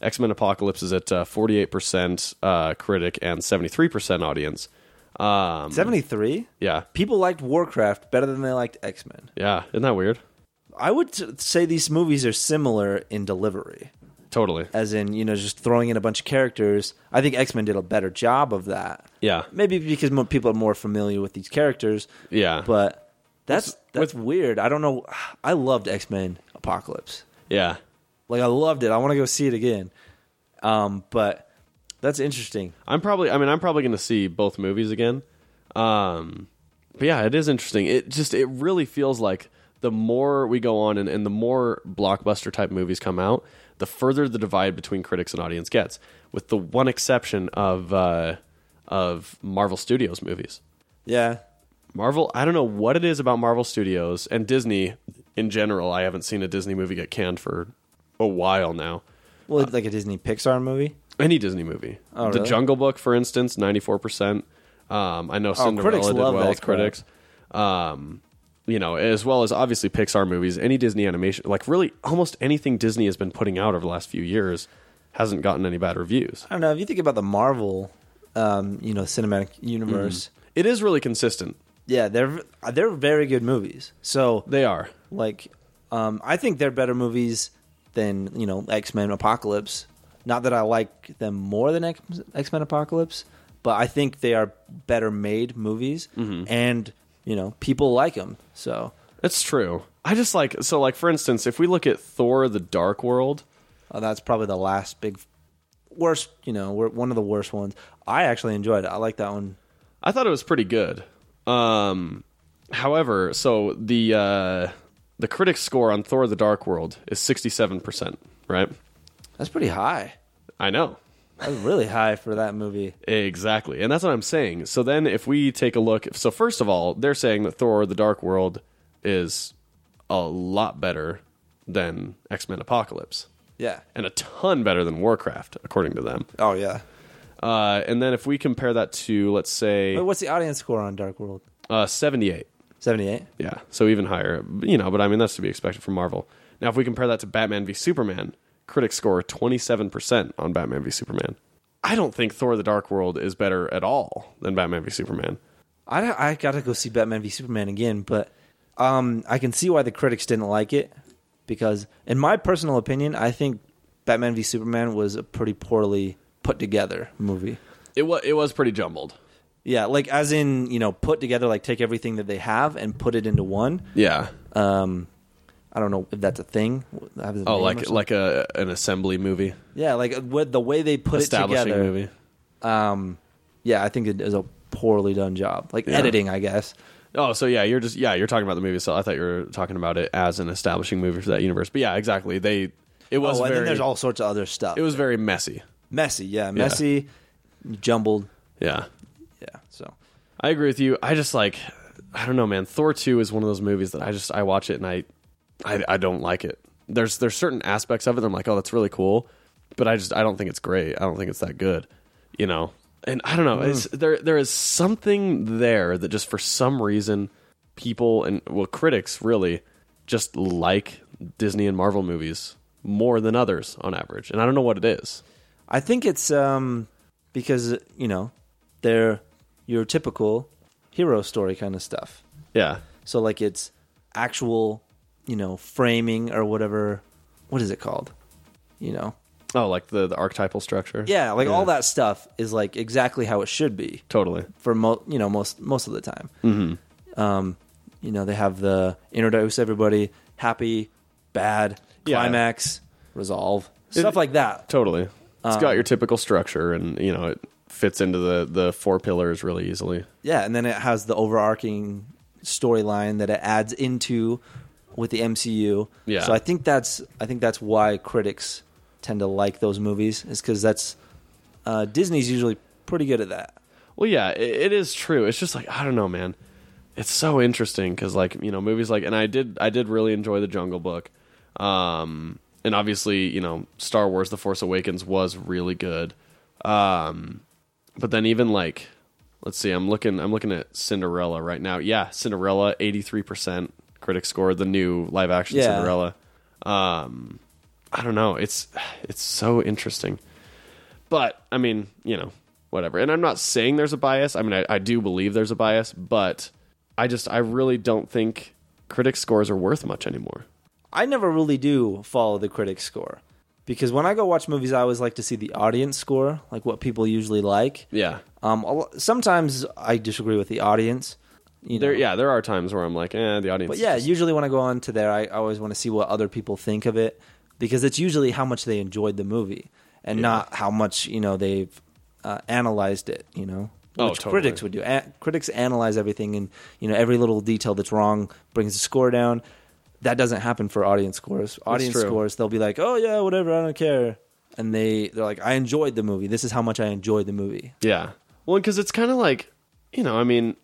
X Men Apocalypse is at uh, 48% uh, critic and 73% audience. Um, 73? yeah, People liked Warcraft better than they liked X Men. yeah, isn't that weird? I would say these movies are similar in delivery, Totally. as in, you know, just throwing in a bunch of characters. I think X Men did a better job of that. Yeah, Maybe because more people are more familiar with these characters, yeah, but that's that's weird. I don't know. I loved X Men Apocalypse. yeah. Like I loved it. I want to go see it again. Um, but that's interesting. I'm probably. I mean, I'm probably going to see both movies again. Um, but yeah, it is interesting. It just it really feels like the more we go on and, and the more blockbuster type movies come out, the further the divide between critics and audience gets. With the one exception of uh, of Marvel Studios movies. Yeah. Marvel, I don't know what it is about Marvel Studios and Disney in general. I haven't seen a Disney movie get canned for a while now. Well, like a Disney Pixar movie. Any Disney movie. Oh, the really? Jungle Book, for instance, ninety four percent. Um, I know Cinderella critics did well with critics. Um, you know, as well as obviously Pixar movies. Any Disney animation, like really, almost anything Disney has been putting out over the last few years, hasn't gotten any bad reviews. I don't know if you think about the Marvel, um, you know, cinematic universe. It is really consistent. Yeah, they're they're very good movies. So They are. like, um, I think they're better movies than you know X Men Apocalypse. Not that I like them more than X Men Apocalypse, but I think they are better made movies, and you know people like them. So It's true. I just like so like for instance, if we look at Thor: The Dark World, uh, that's probably the last big worst. You know, one of the worst ones. I actually enjoyed it. I like that one. I thought it was pretty good. Um, however, so the uh, the critic score on Thor: The Dark World is sixty seven percent. Right? That's pretty high. I know That's really high for that movie. exactly, and that's what I'm saying. So then, if we take a look, so first of all, they're saying that Thor: The Dark World is a lot better than X Men Apocalypse, Yeah. and a ton better than Warcraft, according to them. Oh yeah. Uh, and then if we compare that to, let's say, Wait, what's the audience score on Dark World? uh, seventy eight. Seventy-eight. Yeah, so even higher. You know, but I mean that's to be expected from Marvel. Now, if we compare that to Batman v Superman, critics score twenty seven percent on Batman v Superman. I don't think Thor: The Dark World is better at all than Batman v Superman. I I gotta go see Batman v Superman again, but Um, I can see why the critics didn't like it because, in my personal opinion, I think Batman v Superman was a pretty poorly put together movie. It was it was pretty jumbled. Yeah, like as in you know put together, like take everything that they have and put it into one. Yeah. Um, I don't know if that's a thing. Oh, like like a an assembly movie, yeah, like with the way they put it together. movie. Um, yeah, I think it is a poorly done job, like Yeah. editing, I guess. Oh, so yeah, you're just yeah, you're talking about the movie. So I thought you were talking about it as an establishing movie for that universe. But yeah, exactly. They it was oh, and very then there's all sorts of other stuff. it was very messy. messy, yeah, messy, jumbled, Yeah, yeah. So I agree with you. I just like I don't know, man. Thor two is one of those movies that I just I watch it and I I, I don't like it. There's there's certain aspects of it that I'm like, oh, that's really cool, but I just I don't think it's great. I don't think it's that good, you know. And I don't know. It's, there there is something there that just for some reason people and well critics really just like Disney and Marvel movies more than others on average, and I don't know what it is. I think it's um because you know they're your typical hero story kind of stuff. Yeah, So like it's actual, you know, framing or whatever. What is it called? You know, oh, like the the archetypal structure. yeah, like all that stuff is like exactly how it should be totally. for mo- you know most most of the time. Mm-hmm. Um, you know, they have the introduce everybody, happy, bad, Yeah. climax, resolve, stuff like that. Totally. It's Um, got your typical structure and you know, it fits into the the four pillars really easily. Yeah, and then it has the overarching storyline that it adds into with the MCU. Yeah. So I think that's I think that's why critics tend to like those movies is because that's uh, Disney's usually pretty good at that. Well, yeah, it, it is true. It's just like I don't know, man. It's so interesting because like you know movies like and I did I did really enjoy the Jungle Book, um, and obviously you know Star Wars: The Force Awakens was really good, um, but then even like let's see i'm looking i'm looking at cinderella right now yeah cinderella 83% critics score, the new live action yeah. Cinderella. Um, I don't know. It's it's so interesting. But I mean, you know, whatever. And I'm not saying there's a bias. I mean, I, I do believe there's a bias, but I just I really don't think critic scores are worth much anymore. I never really do follow the critic score because when I go watch movies, I always like to see the audience score, like what people usually like. Yeah. Um. Sometimes I disagree with the audience, you know, There yeah, there are times where I'm like, eh, the audience But yeah, just- usually when I go on to there, I always want to see what other people think of it because it's usually how much they enjoyed the movie and not how much you know they've uh, analyzed it. You know, Oh, which totally. critics would do. A- critics analyze everything, and you know every little detail that's wrong brings the score down. That doesn't happen for audience scores. Audience scores, they'll be like, "Oh yeah, whatever, I don't care," and they they're like, "I enjoyed the movie. This is how much I enjoyed the movie." Yeah. Well, because it's kind of like, you know, I mean,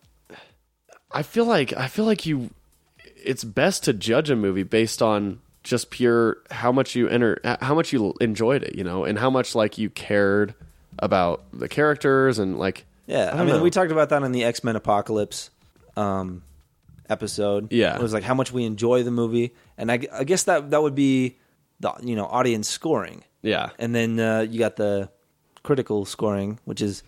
I feel like I feel like you. It's best to judge a movie based on just pure how much you enter, how much you enjoyed it, you know, and how much like you cared about the characters and like. Yeah, I, don't mean, know. we talked about that in the X Men Apocalypse um, episode. Yeah. it was like how much we enjoy the movie, and I, I guess that that would be the you know audience scoring, Yeah. and then uh, you got the critical scoring, which is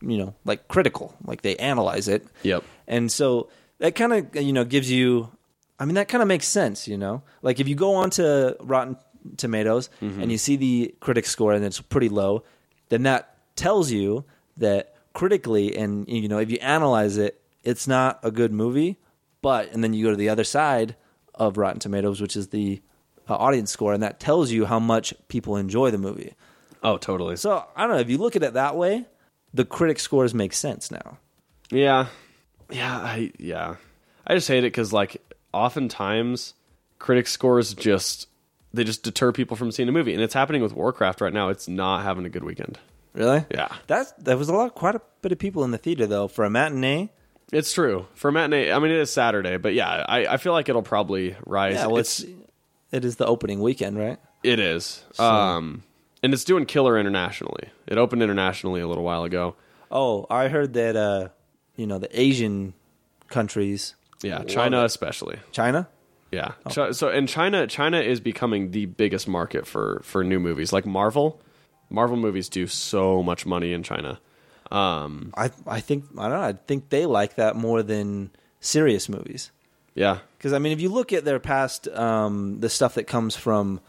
you know like critical, like they analyze it. Yep. And so that kind of you know gives you, I mean that kind of makes sense, you know. Like if you go on to Rotten Tomatoes and you see the critic score and it's pretty low, then that tells you that critically and you know if you analyze it, it's not a good movie. But and then you go to the other side of Rotten Tomatoes, which is the uh, audience score, and that tells you how much people enjoy the movie. Oh, totally. So I don't know if you look at it that way, the critic scores make sense now. Yeah, yeah, I yeah. I just hate it because like oftentimes critic scores just they just deter people from seeing a movie, and it's happening with Warcraft right now. It's not having a good weekend. Really? Yeah. That's that was a lot, quite a bit of people in the theater though for a matinee. It's true for a matinee. I mean, it is Saturday, but yeah, I, I feel like it'll probably rise. Yeah, well, it's, it is the opening weekend, right? it is. Um, and it's doing killer internationally. It opened internationally a little while ago. Oh, I heard that uh, you know the Asian countries, Yeah, China especially. China. Yeah. Chi- So and China China is becoming the biggest market for for new movies. Like Marvel, Marvel movies do so much money in China. Um I I think I don't know. I think they like that more than serious movies. Yeah. Because I mean, if you look at their past, um, the stuff that comes from,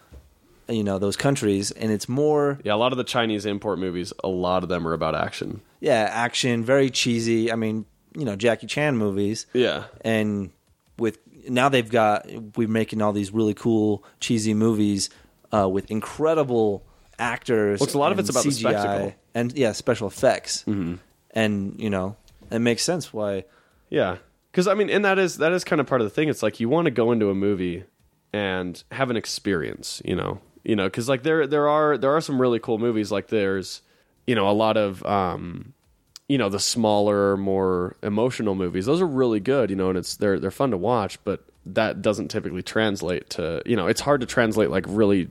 you know, those countries, and it's more, Yeah, a lot of the Chinese import movies, a lot of them are about action. yeah, action, very cheesy. I mean, you know, Jackie Chan movies, Yeah. and with now they've got we're making all these really cool cheesy movies uh, with incredible actors. Well, a lot of it's about the CGI spectacle. and yeah, special effects, mm-hmm. and you know, it makes sense why. Yeah, because I mean, and that is that is kind of part of the thing. It's like you want to go into a movie and have an experience, you know, you know, because like there there are there are some really cool movies. Like there's you know a lot of um, you know the smaller, more emotional movies. Those are really good, you know, and it's they're they're fun to watch, but that doesn't typically translate to you know it's hard to translate like really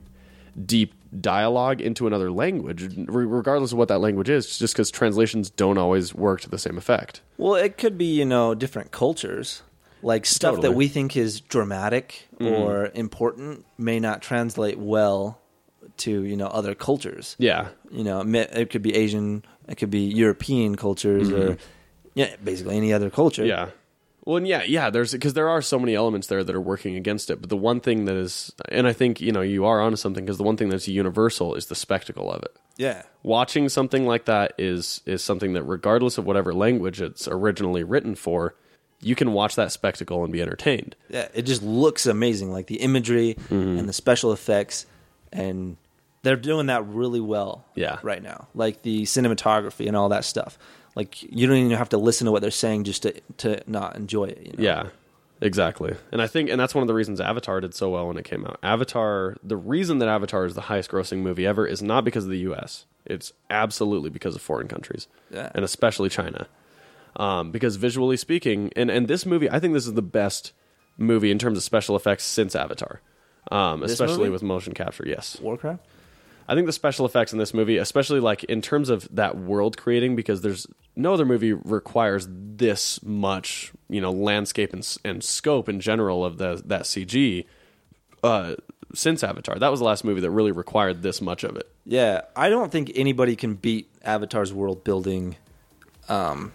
deep dialogue into another language regardless of what that language is just because translations don't always work to the same effect Well, it could be you know different cultures. Like stuff Totally. that we think is dramatic mm-hmm. or important may not translate well to you know other cultures. yeah You know, it it could be Asian, it could be European cultures, or mm-hmm. yeah, basically any other culture. Yeah. Well, yeah, yeah. There's because there are so many elements there that are working against it. But the one thing that is, and I think you know you are onto something because the one thing that's universal is the spectacle of it. yeah, Watching something like that is is something that, regardless of whatever language it's originally written for, you can watch that spectacle and be entertained. yeah. It just looks amazing, like the imagery Mm-hmm. and the special effects, and they're doing that really well. Yeah. right now, like the cinematography and all that stuff. Like you don't even have to listen to what they're saying just to to not enjoy it. You know? Yeah, exactly. And I think, and that's one of the reasons Avatar did so well when it came out. Avatar, the reason that Avatar is the highest grossing movie ever is not because of the U.S. It's absolutely because of foreign countries, Yeah. and especially China. Um, because visually speaking, and and this movie, I think this is the best movie in terms of special effects since Avatar. Um, especially movie? with motion capture, yes. Warcraft. I think the special effects in this movie, especially like in terms of that world creating, because there's no other movie requires this much, you know, landscape and, and scope in general of the that CG. Uh, since Avatar, that was the last movie that really required this much of it. Yeah, I don't think anybody can beat Avatar's world building um,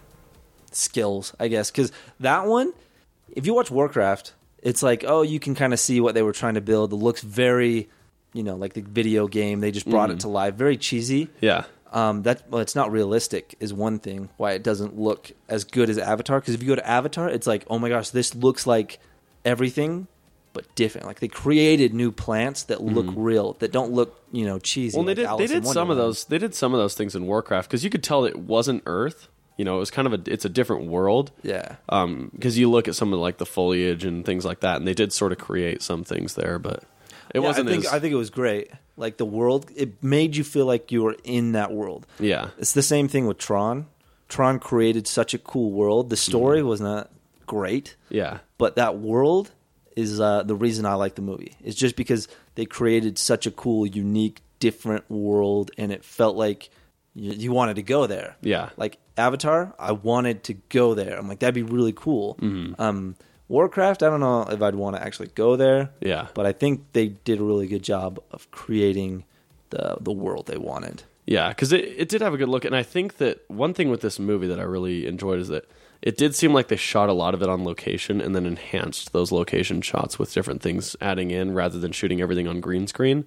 skills, I guess. Because that one, if you watch Warcraft, it's like, oh, you can kind of see what they were trying to build. It looks very, you know, like the video game. They just brought it to life. Very cheesy. Yeah, Um, that well, it's not realistic is one thing why it doesn't look as good as Avatar. Because if you go to Avatar, it's like, oh my gosh, this looks like everything, but different. Like they created new plants that look real, that don't look, you know, cheesy. well, like they did. Alice they did some of those. They did some of those things in Warcraft because you could tell it wasn't Earth. You know, it was kind of a. It's a different world. Yeah, Um, because you look at some of like the foliage and things like that, and they did sort of create some things there, but it Yeah, wasn't I think as. I think it was great. Like the world, it made you feel like you were in that world. yeah, It's the same thing with Tron. Tron created such a cool world. The story Mm-hmm. was not great, yeah. but that world is uh, the reason I like the movie. It's just because they created such a cool, unique, different world, and it felt like you, you wanted to go there. Yeah. like Avatar, I wanted to go there. I'm like, that'd be really cool. Mm-hmm. Um, Warcraft, I don't know if I'd want to actually go there. Yeah. but I think they did a really good job of creating the the world they wanted. Yeah, because it, it did have a good look, and I think that one thing with this movie that I really enjoyed is that it did seem like they shot a lot of it on location and then enhanced those location shots with different things adding in rather than shooting everything on green screen.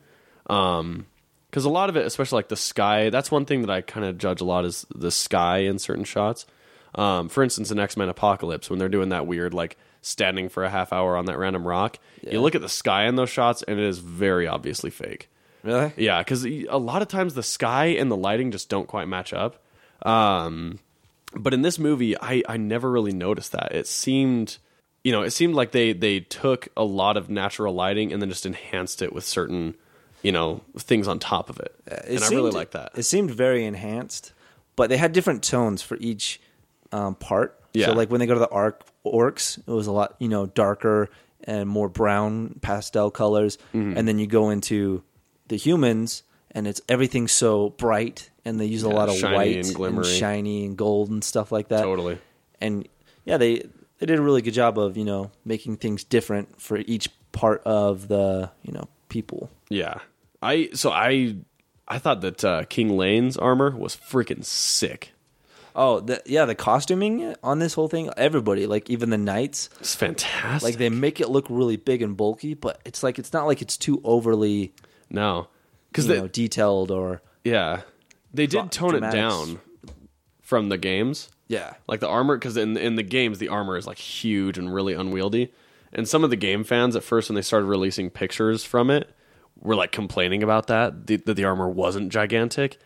Because a lot of it, especially like the sky, that's one thing that I kind of judge a lot is the sky in certain shots. Um, for instance, in X Men Apocalypse, when they're doing that weird like standing for a half hour on that random rock, Yeah. you look at the sky in those shots and it is very obviously fake. Really? Yeah, because a lot of times the sky and the lighting just don't quite match up. Um, but in this movie, I, I never really noticed that. It seemed, you know, it seemed like they they took a lot of natural lighting and then just enhanced it with certain, you know, things on top of it. It and I really like that. It seemed very enhanced, but they had different tones for each um, part. Yeah. So, like when they go to the arc orcs, it was a lot, you know, darker and more brown pastel colors, Mm-hmm. and then you go into the humans, and it's everything so bright, and they use a lot of white and glimmery. shiny and gold and stuff like that. Totally. and yeah, they they did a really good job of you know making things different for each part of the you know people. Yeah, I so I I thought that uh, King Llane's armor was freaking sick. Oh, the, yeah, the costuming on this whole thing, everybody, like even the knights, It's fantastic. like they make it look really big and bulky, but it's like it's not like it's too overly, no, because know, detailed or yeah, they did tone it down from the games. yeah. Like the armor, because in in the games the armor is like huge and really unwieldy. And some of the game fans at first, when they started releasing pictures from it, were like complaining about that the, that the armor wasn't gigantic.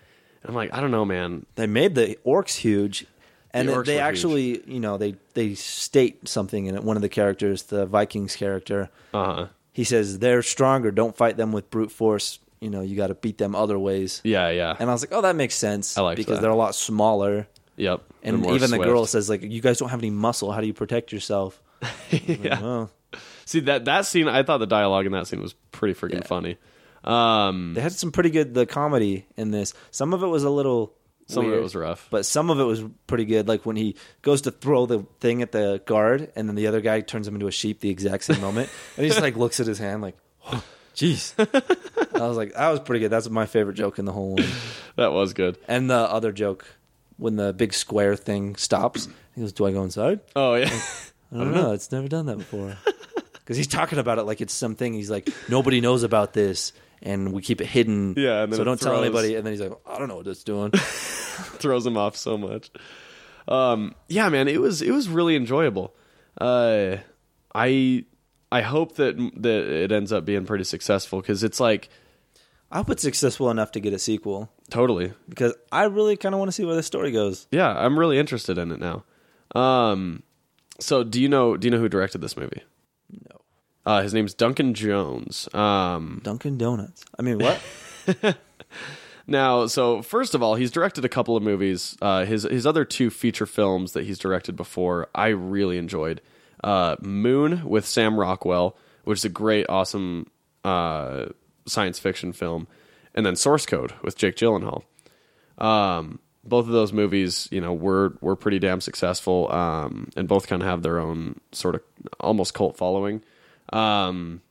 And I'm like, I don't know, man. They made the orcs huge, and The they- orcs they actually, you know, they they state something in it. One of the characters, the Vikings character, Uh huh. he says they're stronger. Don't fight them with brute force. You know, you got to beat them other ways. Yeah, yeah. And I was like, oh, that makes sense. I like because that. they're a lot smaller. yep. And even the girl says like, you guys don't have any muscle. How do you protect yourself? yeah. Well, See that that scene, I thought the dialogue in that scene was pretty freaking funny. Um, they had some pretty good the comedy in this. Some of it was a little. some of weird, it was rough. But some of it was pretty good. Like when he goes to throw the thing at the guard, and then the other guy turns him into a sheep the exact same moment, and he just like looks at his hand like, "Oh, "Jeez." I was like, "That was pretty good." That's my favorite joke in the whole one. that was good. And the other joke when the big square thing stops, he goes, "Do I go inside?" Oh yeah. I don't know. It's never done that before. Because he's talking about it like it's something. He's like, nobody knows about this, and we keep it hidden. Yeah, and then so it don't tell throws- anybody. And then he's like, I don't know what it's doing. throws him off so much. Um, yeah, man, it was it was really enjoyable. Uh, I I hope that that it ends up being pretty successful because it's like I hope it's successful enough to get a sequel totally because I really kind of want to see where the story goes. yeah. I'm really interested in it now. Um, so do you know do you know who directed this movie? Uh, his name's Duncan Jones. Um, Dunkin' Donuts. I mean, what? Now, so first of all, he's directed a couple of movies. Uh, his his other two feature films that he's directed before, I really enjoyed. Uh, Moon with Sam Rockwell, which is a great, awesome uh, science fiction film, and then Source Code with Jake Gyllenhaal. Um, both of those movies, you know, were were pretty damn successful, um, and both kind of have their own sort of almost cult following. Um,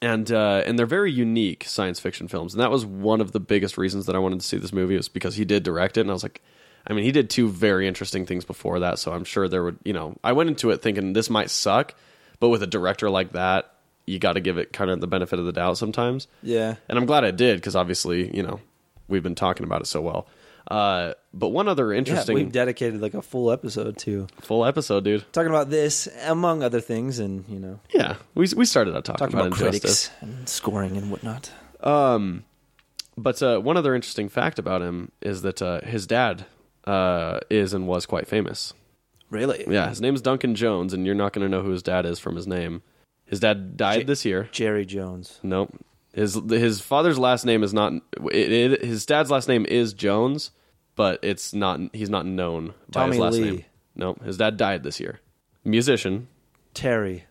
and uh, and they're very unique science fiction films, and that was one of the biggest reasons that I wanted to see this movie was because he did direct it, and I was like, I mean, he did two very interesting things before that, so I'm sure there would, you know, I went into it thinking this might suck, but with a director like that, you got to give it kind of the benefit of the doubt sometimes, yeah. and I'm glad I did because obviously, you know, we've been talking about it so well. Uh, but one other Yeah, interesting we've dedicated like a full episode to full episode, dude. talking about this, among other things, and you know, Yeah, we we started out talking, talking about, Injustice. critics and scoring and whatnot. Um, but uh, one other interesting fact about him is that uh, his dad uh, is and was quite famous. Really? Yeah, his name is Duncan Jones, and you're not going to know who his dad is from his name. His dad died J- this year. Jerry Jones. Nope. His his father's last name is not. It, it, his dad's last name is Jones, but it's not. He's not known by Tommy his last Lee. name. Nope. His dad died this year. Musician. Terry.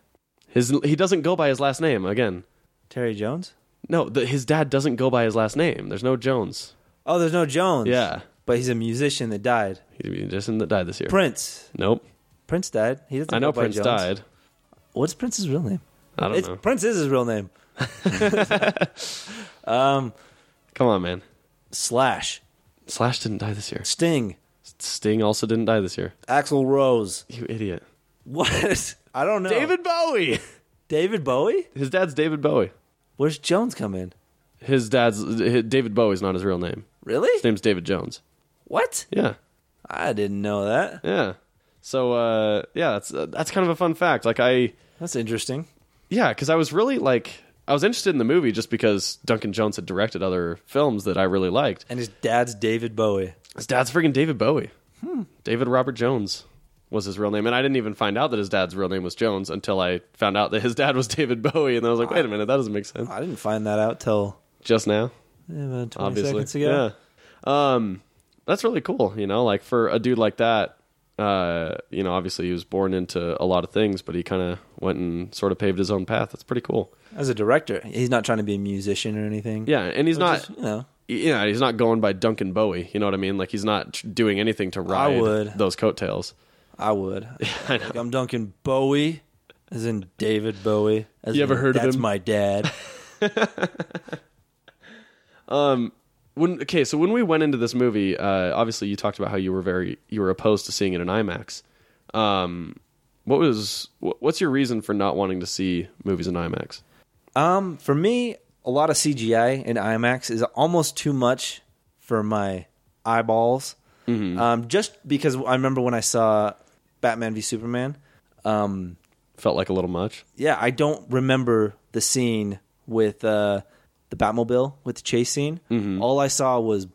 His he doesn't go by his last name again. Terry Jones? No, the, his dad doesn't go by his last name. There's no Jones. Oh, there's no Jones. Yeah, But he's a musician that died. he's a musician that died this year. Prince. Nope. Prince died. He doesn't I know go by Prince Jones. died. What's Prince's real name? I don't It's, know. Prince is his real name. um, Come on, man. Slash. Slash didn't die this year. Sting. Sting also didn't die this year. Axl Rose. You idiot. What? I don't know. David Bowie. David Bowie? His dad's David Bowie. Where's Jones come in? His dad's his, David Bowie's not his real name. Really? His name's David Jones. What? Yeah, I didn't know that. yeah. So uh, yeah, that's uh, that's kind of a fun fact. Like I That's interesting. yeah, because I was really like I was interested in the movie just because Duncan Jones had directed other films that I really liked. And his dad's David Bowie. His dad's freaking David Bowie. David Robert Jones was his real name, and I didn't even find out that his dad's real name was Jones until I found out that his dad was David Bowie, and then I was like, wait a minute, that doesn't make sense. I didn't find that out till Just now, Yeah, about 20 obviously, seconds ago. yeah. Um, that's really cool. You know, like for a dude like that, uh, you know, obviously he was born into a lot of things, but he kind of went and sort of paved his own path. That's pretty cool. As a director, he's not trying to be a musician or anything. Yeah, and he's not. is, you know, yeah, he's not going by Duncan Bowie. You know what I mean? Like he's not doing anything to ride would. those coattails. I would. I know. Like, I'm Duncan Bowie, as in David Bowie. As You ever in, heard of That's him? my dad. when okay, so when we went into this movie, uh, obviously you talked about how you were very you were opposed to seeing it in IMAX. Um, what was what's your reason for not wanting to see movies in IMAX? Um, for me, a lot of CGI in IMAX is almost too much for my eyeballs. Um, just because I remember when I saw Batman v Superman. Um, Felt like a little much. yeah, I don't remember the scene with uh, the Batmobile with the chase scene. All I saw was. blah,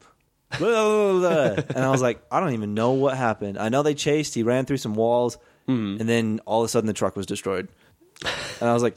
blah, blah, and I was like, I don't even know what happened. I know they chased. He ran through some walls, and then all of a sudden the truck was destroyed. And I was like,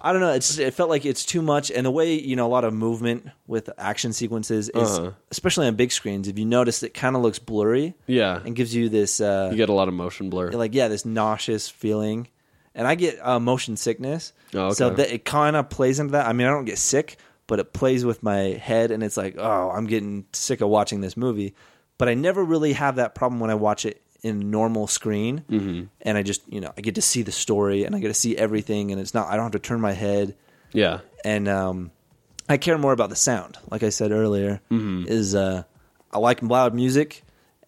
I don't know. It's it felt like it's too much, and the way you know a lot of movement with action sequences is, Uh-huh. especially on big screens. If you notice, it kind of looks blurry Yeah, and gives you this uh, you get a lot of motion blur. like yeah, this nauseous feeling. And I get uh, motion sickness, Oh, okay. so that it kind of plays into that. I mean, I don't get sick, but it plays with my head, and it's like, oh, I'm getting sick of watching this movie. But I never really have that problem when I watch it in normal screen, mm-hmm. and I just you know I get to see the story and I get to see everything, and it's not I don't have to turn my head yeah, and um, I care more about the sound. Like I said earlier, Mm-hmm. is uh, I like loud music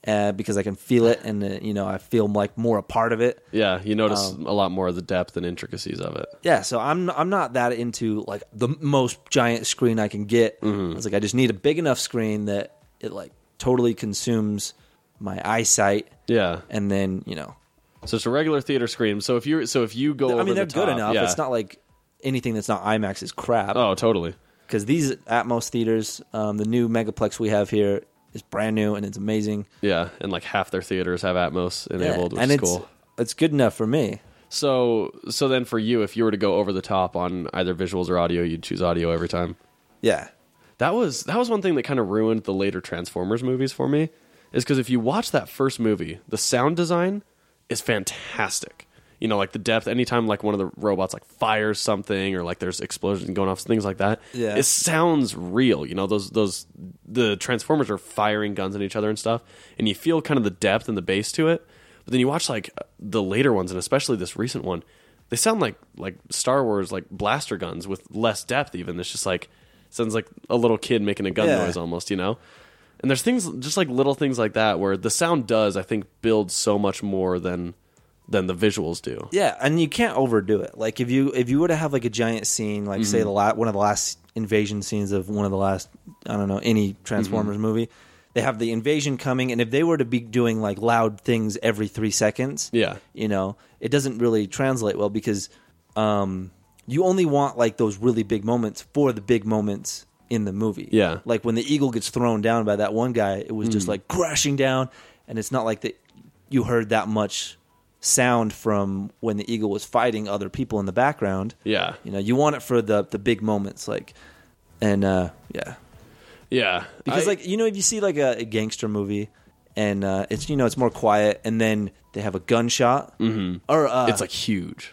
uh, because I can feel it, and uh, you know I feel like more a part of it. yeah. You notice Um, a lot more of the depth and intricacies of it. Yeah, so I'm I'm not that into like the most giant screen I can get. Mm-hmm. It's like I just need a big enough screen that it like totally consumes my eyesight, Yeah, and then you know, so it's a regular theater screen. So if you so if you go, I over mean they're the good top, enough. Yeah. It's not like anything that's not IMAX is crap. Oh, totally. because these Atmos theaters, um, the new megaplex we have here is brand new and it's amazing. Yeah, and like half their theaters have Atmos enabled, which and is it's cool. it's good enough for me. So so then for you, if you were to go over the top on either visuals or audio, you'd choose audio every time. Yeah, That was that was one thing that kind of ruined the later Transformers movies for me, is because if you watch that first movie, the sound design is fantastic. You know, like the depth. Anytime like one of the robots like fires something or like there's explosions going off, things like that. Yeah. it sounds real. You know, those those the Transformers are firing guns at each other and stuff, and you feel kind of the depth and the bass to it. But then you watch like the later ones, and especially this recent one, they sound like like Star Wars like blaster guns with less depth. Even it's just like sounds like a little kid making a gun Yeah. noise almost, you know. And there's things just like little things like that where the sound does, I think, build so much more than than the visuals do. yeah, and you can't overdo it. Like if you if you were to have like a giant scene, like say Mm-hmm. the la- one of the last invasion scenes of one of the last I don't know any Mm-hmm. Transformers movie, they have the invasion coming, and if they were to be doing like loud things every three seconds, Yeah. you know, it doesn't really translate well because um, you only want like those really big moments for the big moments in the movie. Yeah. Like when the eagle gets thrown down by that one guy, it was just like crashing down, and it's not like that you heard that much sound from when the eagle was fighting other people in the background. Yeah. You know, you want it for the the big moments, like, and uh, yeah, Yeah. because I- like you know if you see like a, a gangster movie and uh, it's you know it's more quiet and then they have a gunshot or uh, it's like huge.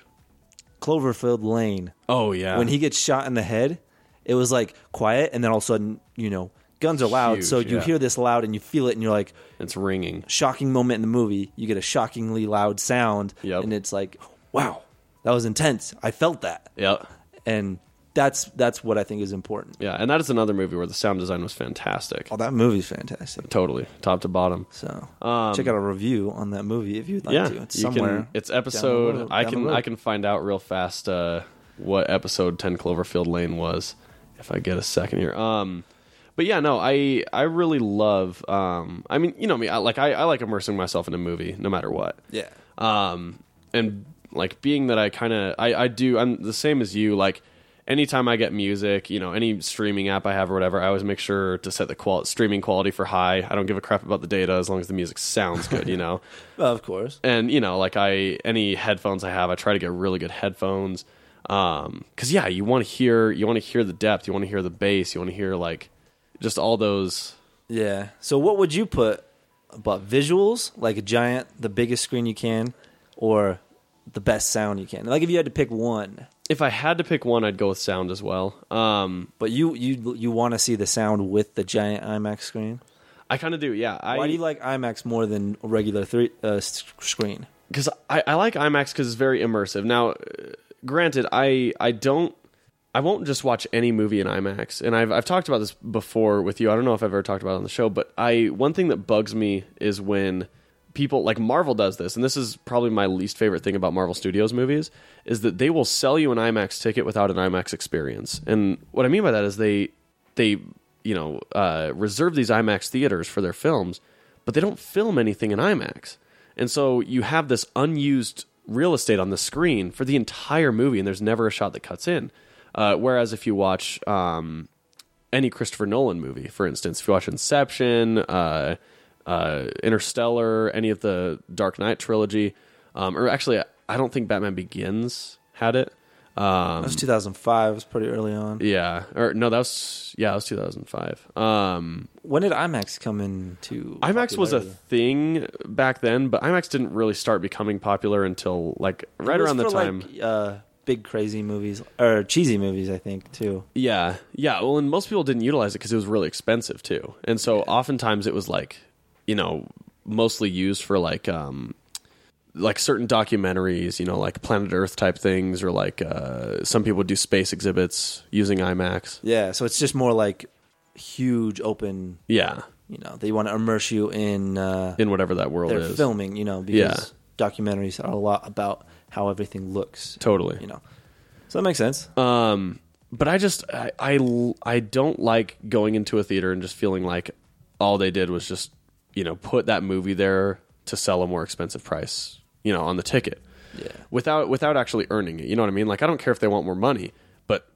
Cloverfield Lane Oh yeah. when he gets shot in the head it was like quiet and then all of a sudden you know guns are loud Huge, so you yeah. hear this loud and you feel it and you're like it's ringing. shocking moment in the movie you get a shockingly loud sound Yep. and it's like wow that was intense I felt that Yeah. and that's that's what I think is important Yeah, and that is another movie where the sound design was fantastic. oh that movie's fantastic Totally, top to bottom. So Um, check out a review on that movie if you'd like yeah, to. It's you somewhere. Can, it's down the episode. road- I down the can road. I can find out real fast uh, what episode Ten Cloverfield Lane was if I get a second here. Um, but yeah, no, I I really love. Um, I mean, you know me. I, like I, I like immersing myself in a movie no matter what. Yeah. um, and like being that I kind of I, I do I'm the same as you like anytime I get music you know any streaming app I have or whatever I always make sure to set the qual- streaming quality for high I don't give a crap about the data as long as the music sounds good you know of course. and you know like I any headphones I have I try to get really good headphones um cuz yeah you want to hear you want to hear the depth you want to hear the bass you want to hear like just all those Yeah. So what would you put about visuals, like a giant, the biggest screen you can, or the best sound you can? Like if you had to pick one, if I had to pick one I'd go with sound as well um but you you you want to see the sound with the giant IMAX screen. I kind of do yeah I Why do you like IMAX more than a regular three uh, screen? because I, I like IMAX because it's very immersive. Now, uh, granted, I I don't I won't just watch any movie in IMAX. And I've I've talked about this before with you. I don't know if I've ever talked about it on the show, but I one thing that bugs me is when people like Marvel does this, and this is probably my least favorite thing about Marvel Studios movies, is that they will sell you an IMAX ticket without an IMAX experience. And what I mean by that is they they you know uh, reserve these IMAX theaters for their films, but they don't film anything in IMAX, and so you have this unused real estate on the screen for the entire movie, and there's never a shot that cuts in. Uh, whereas if you watch um, any Christopher Nolan movie, for instance, if you watch Inception, uh, uh, Interstellar, any of the Dark Knight trilogy, um, or actually, I don't think Batman Begins had it. Um, That was 2005. It was pretty early on. yeah, or no, that was yeah, that was 2005. Um, When did IMAX come into? IMAX was a thing back then, but IMAX didn't really start becoming popular until like right around the time. Like, uh, big crazy movies or cheesy movies, I think too. Yeah, yeah. Well, and most people didn't utilize it because it was really expensive too, and so oftentimes it was like, you know, mostly used for like, um, like certain documentaries, you know, like Planet Earth type things, or like uh, some people do space exhibits using IMAX. Yeah, so it's just more like huge open. Yeah, You know, they want to immerse you in uh, in whatever that world is. filming. You know, because documentaries are a lot about how everything looks. Totally. You know, so that makes sense. Um, but I just I, I I don't like going into a theater and just feeling like all they did was just you know put that movie there to sell a more expensive price you know on the ticket Yeah. without without actually earning it. You know what I mean? Like I don't care if they want more money, but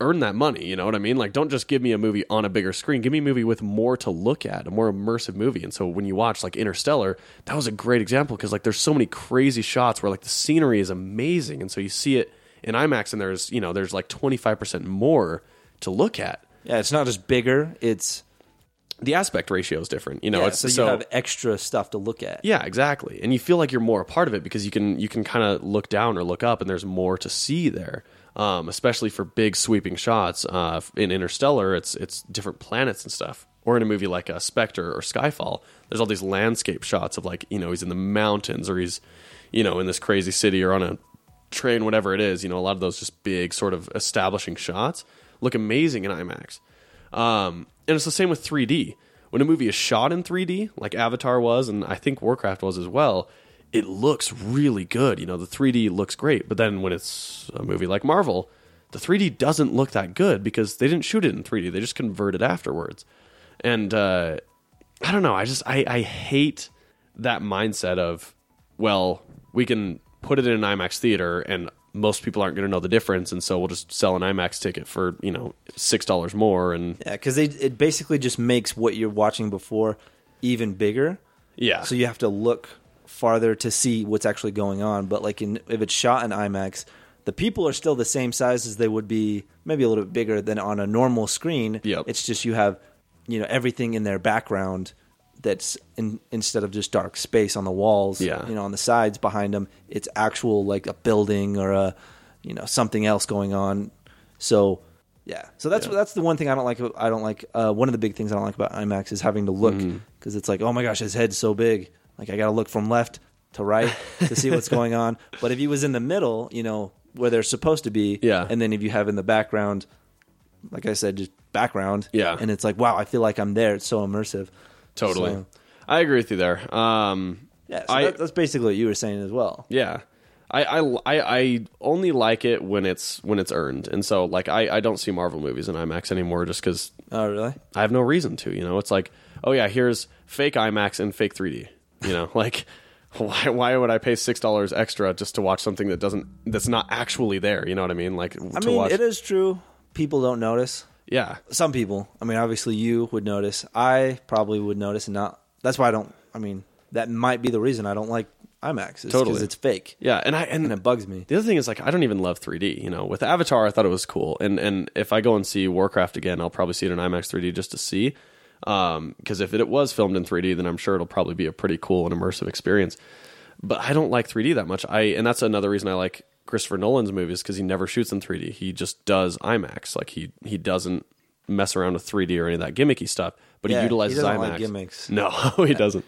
earn that money. You know what I mean? Like don't just give me a movie on a bigger screen. Give me a movie with more to look at, a more immersive movie. And so when you watch like Interstellar, that was a great example because like there's so many crazy shots where like the scenery is amazing, and so you see it in IMAX, and there's you know there's like 25 percent more to look at. Yeah, it's not just bigger; it's The aspect ratio is different. You know, yeah, it's so you have extra stuff to look at. Yeah, exactly. And you feel like you're more a part of it because you can you can kind of look down or look up, and there's more to see there. Um, especially for big sweeping shots. Uh, in Interstellar, it's it's different planets and stuff. Or in a movie like uh, Spectre or Skyfall, there's all these landscape shots of like you know he's in the mountains or he's you know in this crazy city or on a train, whatever it is. You know, a lot of those just big sort of establishing shots look amazing in IMAX. Um, and it's the same with 3D. When a movie is shot in 3D, like Avatar was, and I think Warcraft was as well, it looks really good. You know, the 3D looks great. But then when it's a movie like Marvel, the 3D doesn't look that good because they didn't shoot it in 3D. They just converted afterwards. And uh, I don't know. I just I, I hate that mindset of well, we can put it in an IMAX theater and most people aren't going to know the difference, and so we'll just sell an IMAX ticket for you know six dollars more, and Yeah, because it basically just makes what you're watching before even bigger. yeah, So you have to look farther to see what's actually going on. But like in, if it's shot in IMAX, the people are still the same size as they would be, maybe a little bit bigger than on a normal screen. Yep. It's just you have, you know, everything in their background that's in, instead of just dark space on the walls, Yeah. you know, on the sides behind them, it's actual like a building or a, you know, something else going on. So yeah, so that's Yeah. that's the one thing I don't like. I don't like. Uh, one of the big things I don't like about IMAX is having to look Mm-hmm. because it's like, oh my gosh, his head's so big. Like I got to look from left to right to see what's going on. But if he was in the middle, you know, where they're supposed to be, Yeah. and then if you have in the background, like I said, just background, Yeah. and it's like, wow, I feel like I'm there. It's so immersive. Totally. So- I agree with you there. Um, Yeah, so I that, that's basically what you were saying as well. yeah. I, I, I, I only like it when it's when it's earned, and so like I, I don't see Marvel movies in IMAX anymore just because Oh, really? I have no reason to. You know, it's like, oh yeah, here's fake IMAX and fake 3D. You know, like why why would I pay six dollars extra just to watch something that doesn't that's not actually there? You know what I mean? Like I to mean, watch. it is true. People don't notice. Yeah, Some people. I mean, obviously you would notice. I probably would notice, and not. That's why I don't. I mean, that might be the reason I don't like IMAX. Is Totally. because it's fake yeah, and I and, and it bugs me. the other thing is like I don't even love 3D. You know, with Avatar, I thought it was cool, and and if I go and see Warcraft again, I'll probably see it in IMAX 3D just to see. Um, because if it was filmed in 3D, then I'm sure it'll probably be a pretty cool and immersive experience. But I don't like 3D that much. I and that's another reason I like Christopher Nolan's movies because he never shoots in 3D. He just does IMAX. Like he he doesn't mess around with 3D or any of that gimmicky stuff. But Yeah, he he utilizes doesn't IMAX. like gimmicks. No, he doesn't.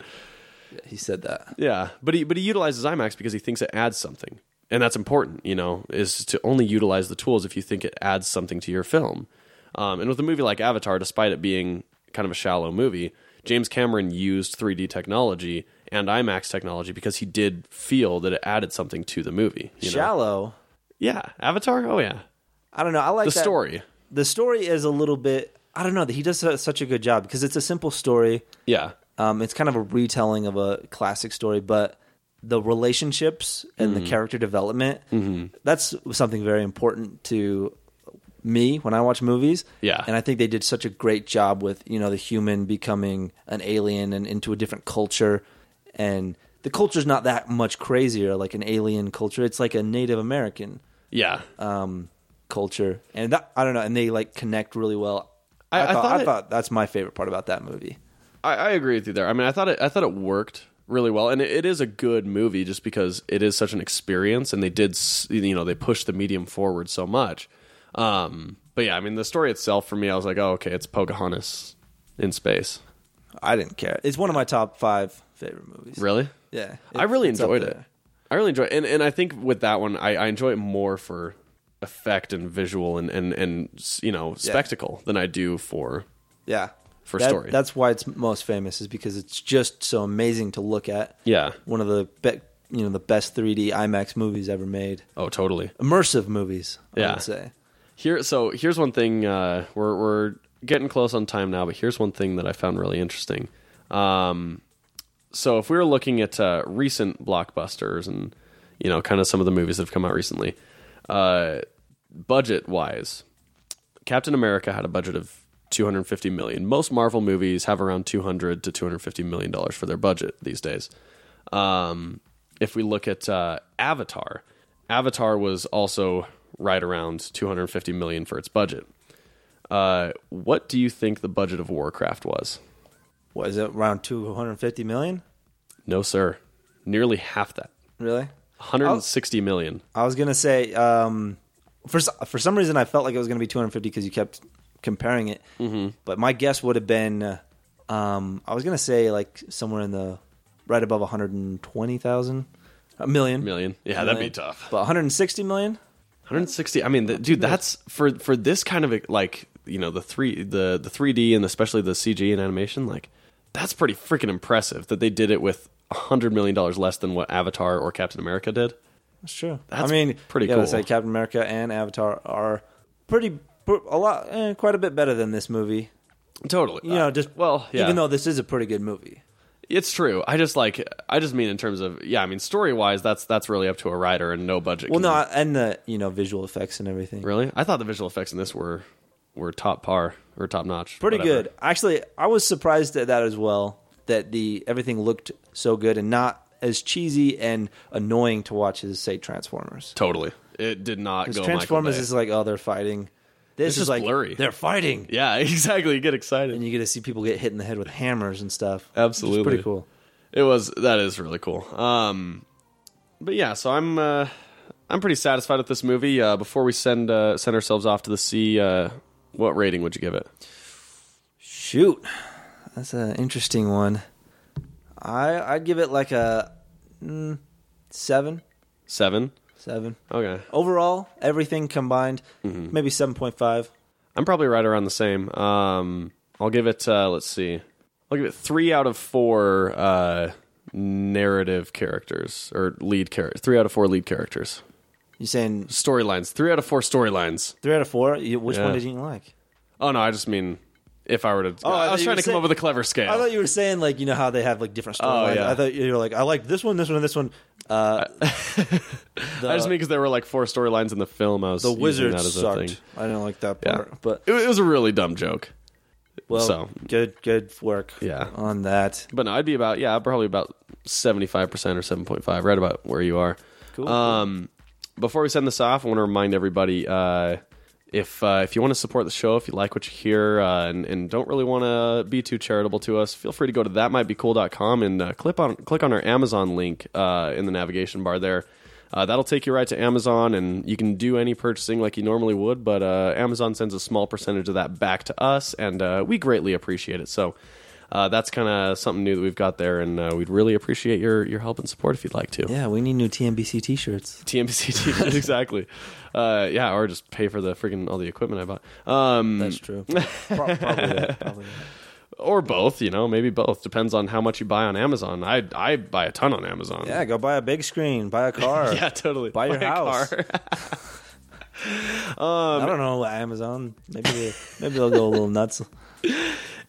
He said that. Yeah, but he but he utilizes IMAX because he thinks it adds something. and that's important. You know, is to only utilize the tools if you think it adds something to your film. Um, and with a movie like Avatar, despite it being kind of a shallow movie, James Cameron used 3D technology and IMAX technology because he did feel that it added something to the movie. You know? Shallow. Yeah, Avatar. Oh yeah, I don't know. I like the that- story. The story is a little bit. I don't know. That he does such a good job because it's a simple story. Yeah, Um, it's kind of a retelling of a classic story, but the relationships and Mm-hmm. the character development, that's something very important to me when I watch movies. Yeah. And I think they did such a great job with, you know, the human becoming an alien and into a different culture. And the culture's not that much crazier like an alien culture. It's like a Native American yeah. um, culture. And that, I don't know, and they like connect really well. I- I thought, thought I it- thought that's my favorite part about that movie. I, I agree with you there. I mean, I thought it. I thought it worked really well, and it, it is a good movie just because it is such an experience, and they did, you know, they pushed the medium forward so much. Um, but yeah, I mean, the story itself for me, I was like, oh, okay, it's Pocahontas in space. I didn't care. It's one of my top five favorite movies. Really? Yeah, I really it's up enjoyed it. there. I really enjoy it, and and I think with that one, I, I enjoy it more for effect and visual and and and you know spectacle than I do for Yeah, For That- story. That's why it's most famous, is because it's just so amazing to look at. yeah. One of the be- you know the best 3D IMAX movies ever made. Oh, totally. Immersive movies, I Yeah. would say. Here, so here's one thing. Uh, we're we're getting close on time now, but here's one thing that I found really interesting. Um, so if we were looking at uh, recent blockbusters and you know, kind of some of the movies that have come out recently, uh, budget wise, Captain America had a budget of 250 million. Most Marvel movies have around 200 to 250 million dollars for their budget these days. Um, if we look at uh, Avatar, Avatar was also right around 250 million for its budget. Uh, what do you think the budget of Warcraft was? What is it? Around 250 million? No, sir. Nearly half that. Really? 160 million. I was gonna say um, for for some reason I felt like it was gonna be 250 because you kept comparing it. Mm-hmm. But my guess would have been uh, um, I was gonna say like somewhere in the right above 120,000 a million. Million. Yeah, A that'd be tough. But 160 million? 160. I mean, the, dude, that's for for this kind of like you know the three the the 3D and especially the CG and animation. Like that's pretty freaking impressive that they did it with a hundred million dollars less than what Avatar or Captain America did. That's true. That's I mean, pretty yeah, cool. say Captain America and Avatar are pretty a lot eh, quite a bit better than this movie. Totally. You know, just well, yeah. even though this is a pretty good movie. It's true. I just like I just mean in terms of yeah. I mean story wise, that's that's really up to a writer and no budget. Well, no, and the you know visual effects and everything. really. I thought the visual effects in this were were top par or top notch. pretty whatever. good. Actually, I was surprised at that as well. That the everything looked so good and not as cheesy and annoying to watch as say Transformers. Totally. It did not go. Transformers is like oh they're fighting. This is like blurry. They're fighting, yeah, exactly. You get excited. and you get to see people get hit in the head with hammers and stuff. Absolutely. pretty cool. It was that is really cool. Um, but yeah, so I'm uh, I'm pretty satisfied with this movie. Uh, before we send uh, send ourselves off to the sea, uh, what rating would you give it? Shoot, that's an interesting one. I I'd give it like a mm, seven, Seven. seven. Okay, Overall, everything combined, Mm-hmm. maybe seven point five. I'm probably right around the same. Um, I'll give it. Uh, let's see. I'll give it three out of four uh, narrative characters or lead characters. Three out of four lead characters. You saying Storylines. Three out of four storylines. three out of four? You- Which Yeah. one did you like? Oh no, I just mean if I were to. Oh, I I, thought was you trying were to come saying- up with a clever scale. I thought you were saying like you know how they have like different Oh, storylines. yeah. I thought you were like I like this one, this one, and this one. Uh, the, I just mean because there were like four storylines in the film. I was the using wizard that as a sucked. thing. I didn't like that Yeah. part, but It, it was a really dumb joke. well, So- good, good work. Yeah. on that. But no, I'd be about yeah, probably about seventy five percent or seven point five, right about where you are. Cool. Um, before we send this off, I want to remind everybody uh, if uh, if you want to support the show, if you like what you hear, uh, and, and don't really want to be too charitable to us, feel free to go to thatmightbecool.com and uh, click on click on our Amazon link uh, in the navigation bar there. Uh, that'll take you right to Amazon, and you can do any purchasing like you normally would. But Amazon sends a small percentage of that back to us, and we greatly appreciate it. So uh, that's kind of something new that we've got there, and uh, we'd really appreciate your your help and support if you'd like to. Yeah, we need new TMBC T-shirts. TMBC t-shirt, exactly. Uh, yeah, or just pay for the freaking all the equipment I bought. Um, That's true. Pro- probably that. Probably that. or both. You know, maybe both. Depends on how much you buy on Amazon. I I buy a ton on Amazon. Yeah, go buy a big screen, buy a car. yeah, totally. Buy your a house. car. I don't know Amazon. Maybe they, maybe they'll go a little nuts.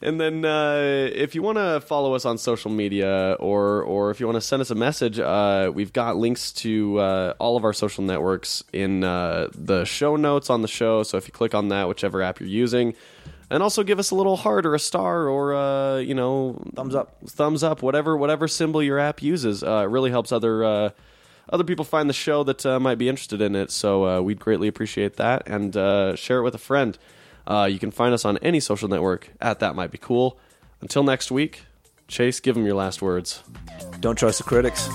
And then uh, if you want to follow us on social media or or if you want to send us a message, uh, we've got links to uh, all of our social networks in uh, the show notes on the show. So if you click on that, whichever app you're using, and also give us a little heart or a star or uh, you know Thumbs up. thumbs up, whatever whatever symbol your app uses. Uh, it really helps other. Uh, other people find the show that uh, might be interested in it, so uh, we'd greatly appreciate that. And uh, share it with a friend. Uh, you can find us on any social network at That Might Be Cool. Until next week, Chase, give them your last words. Don't trust the critics.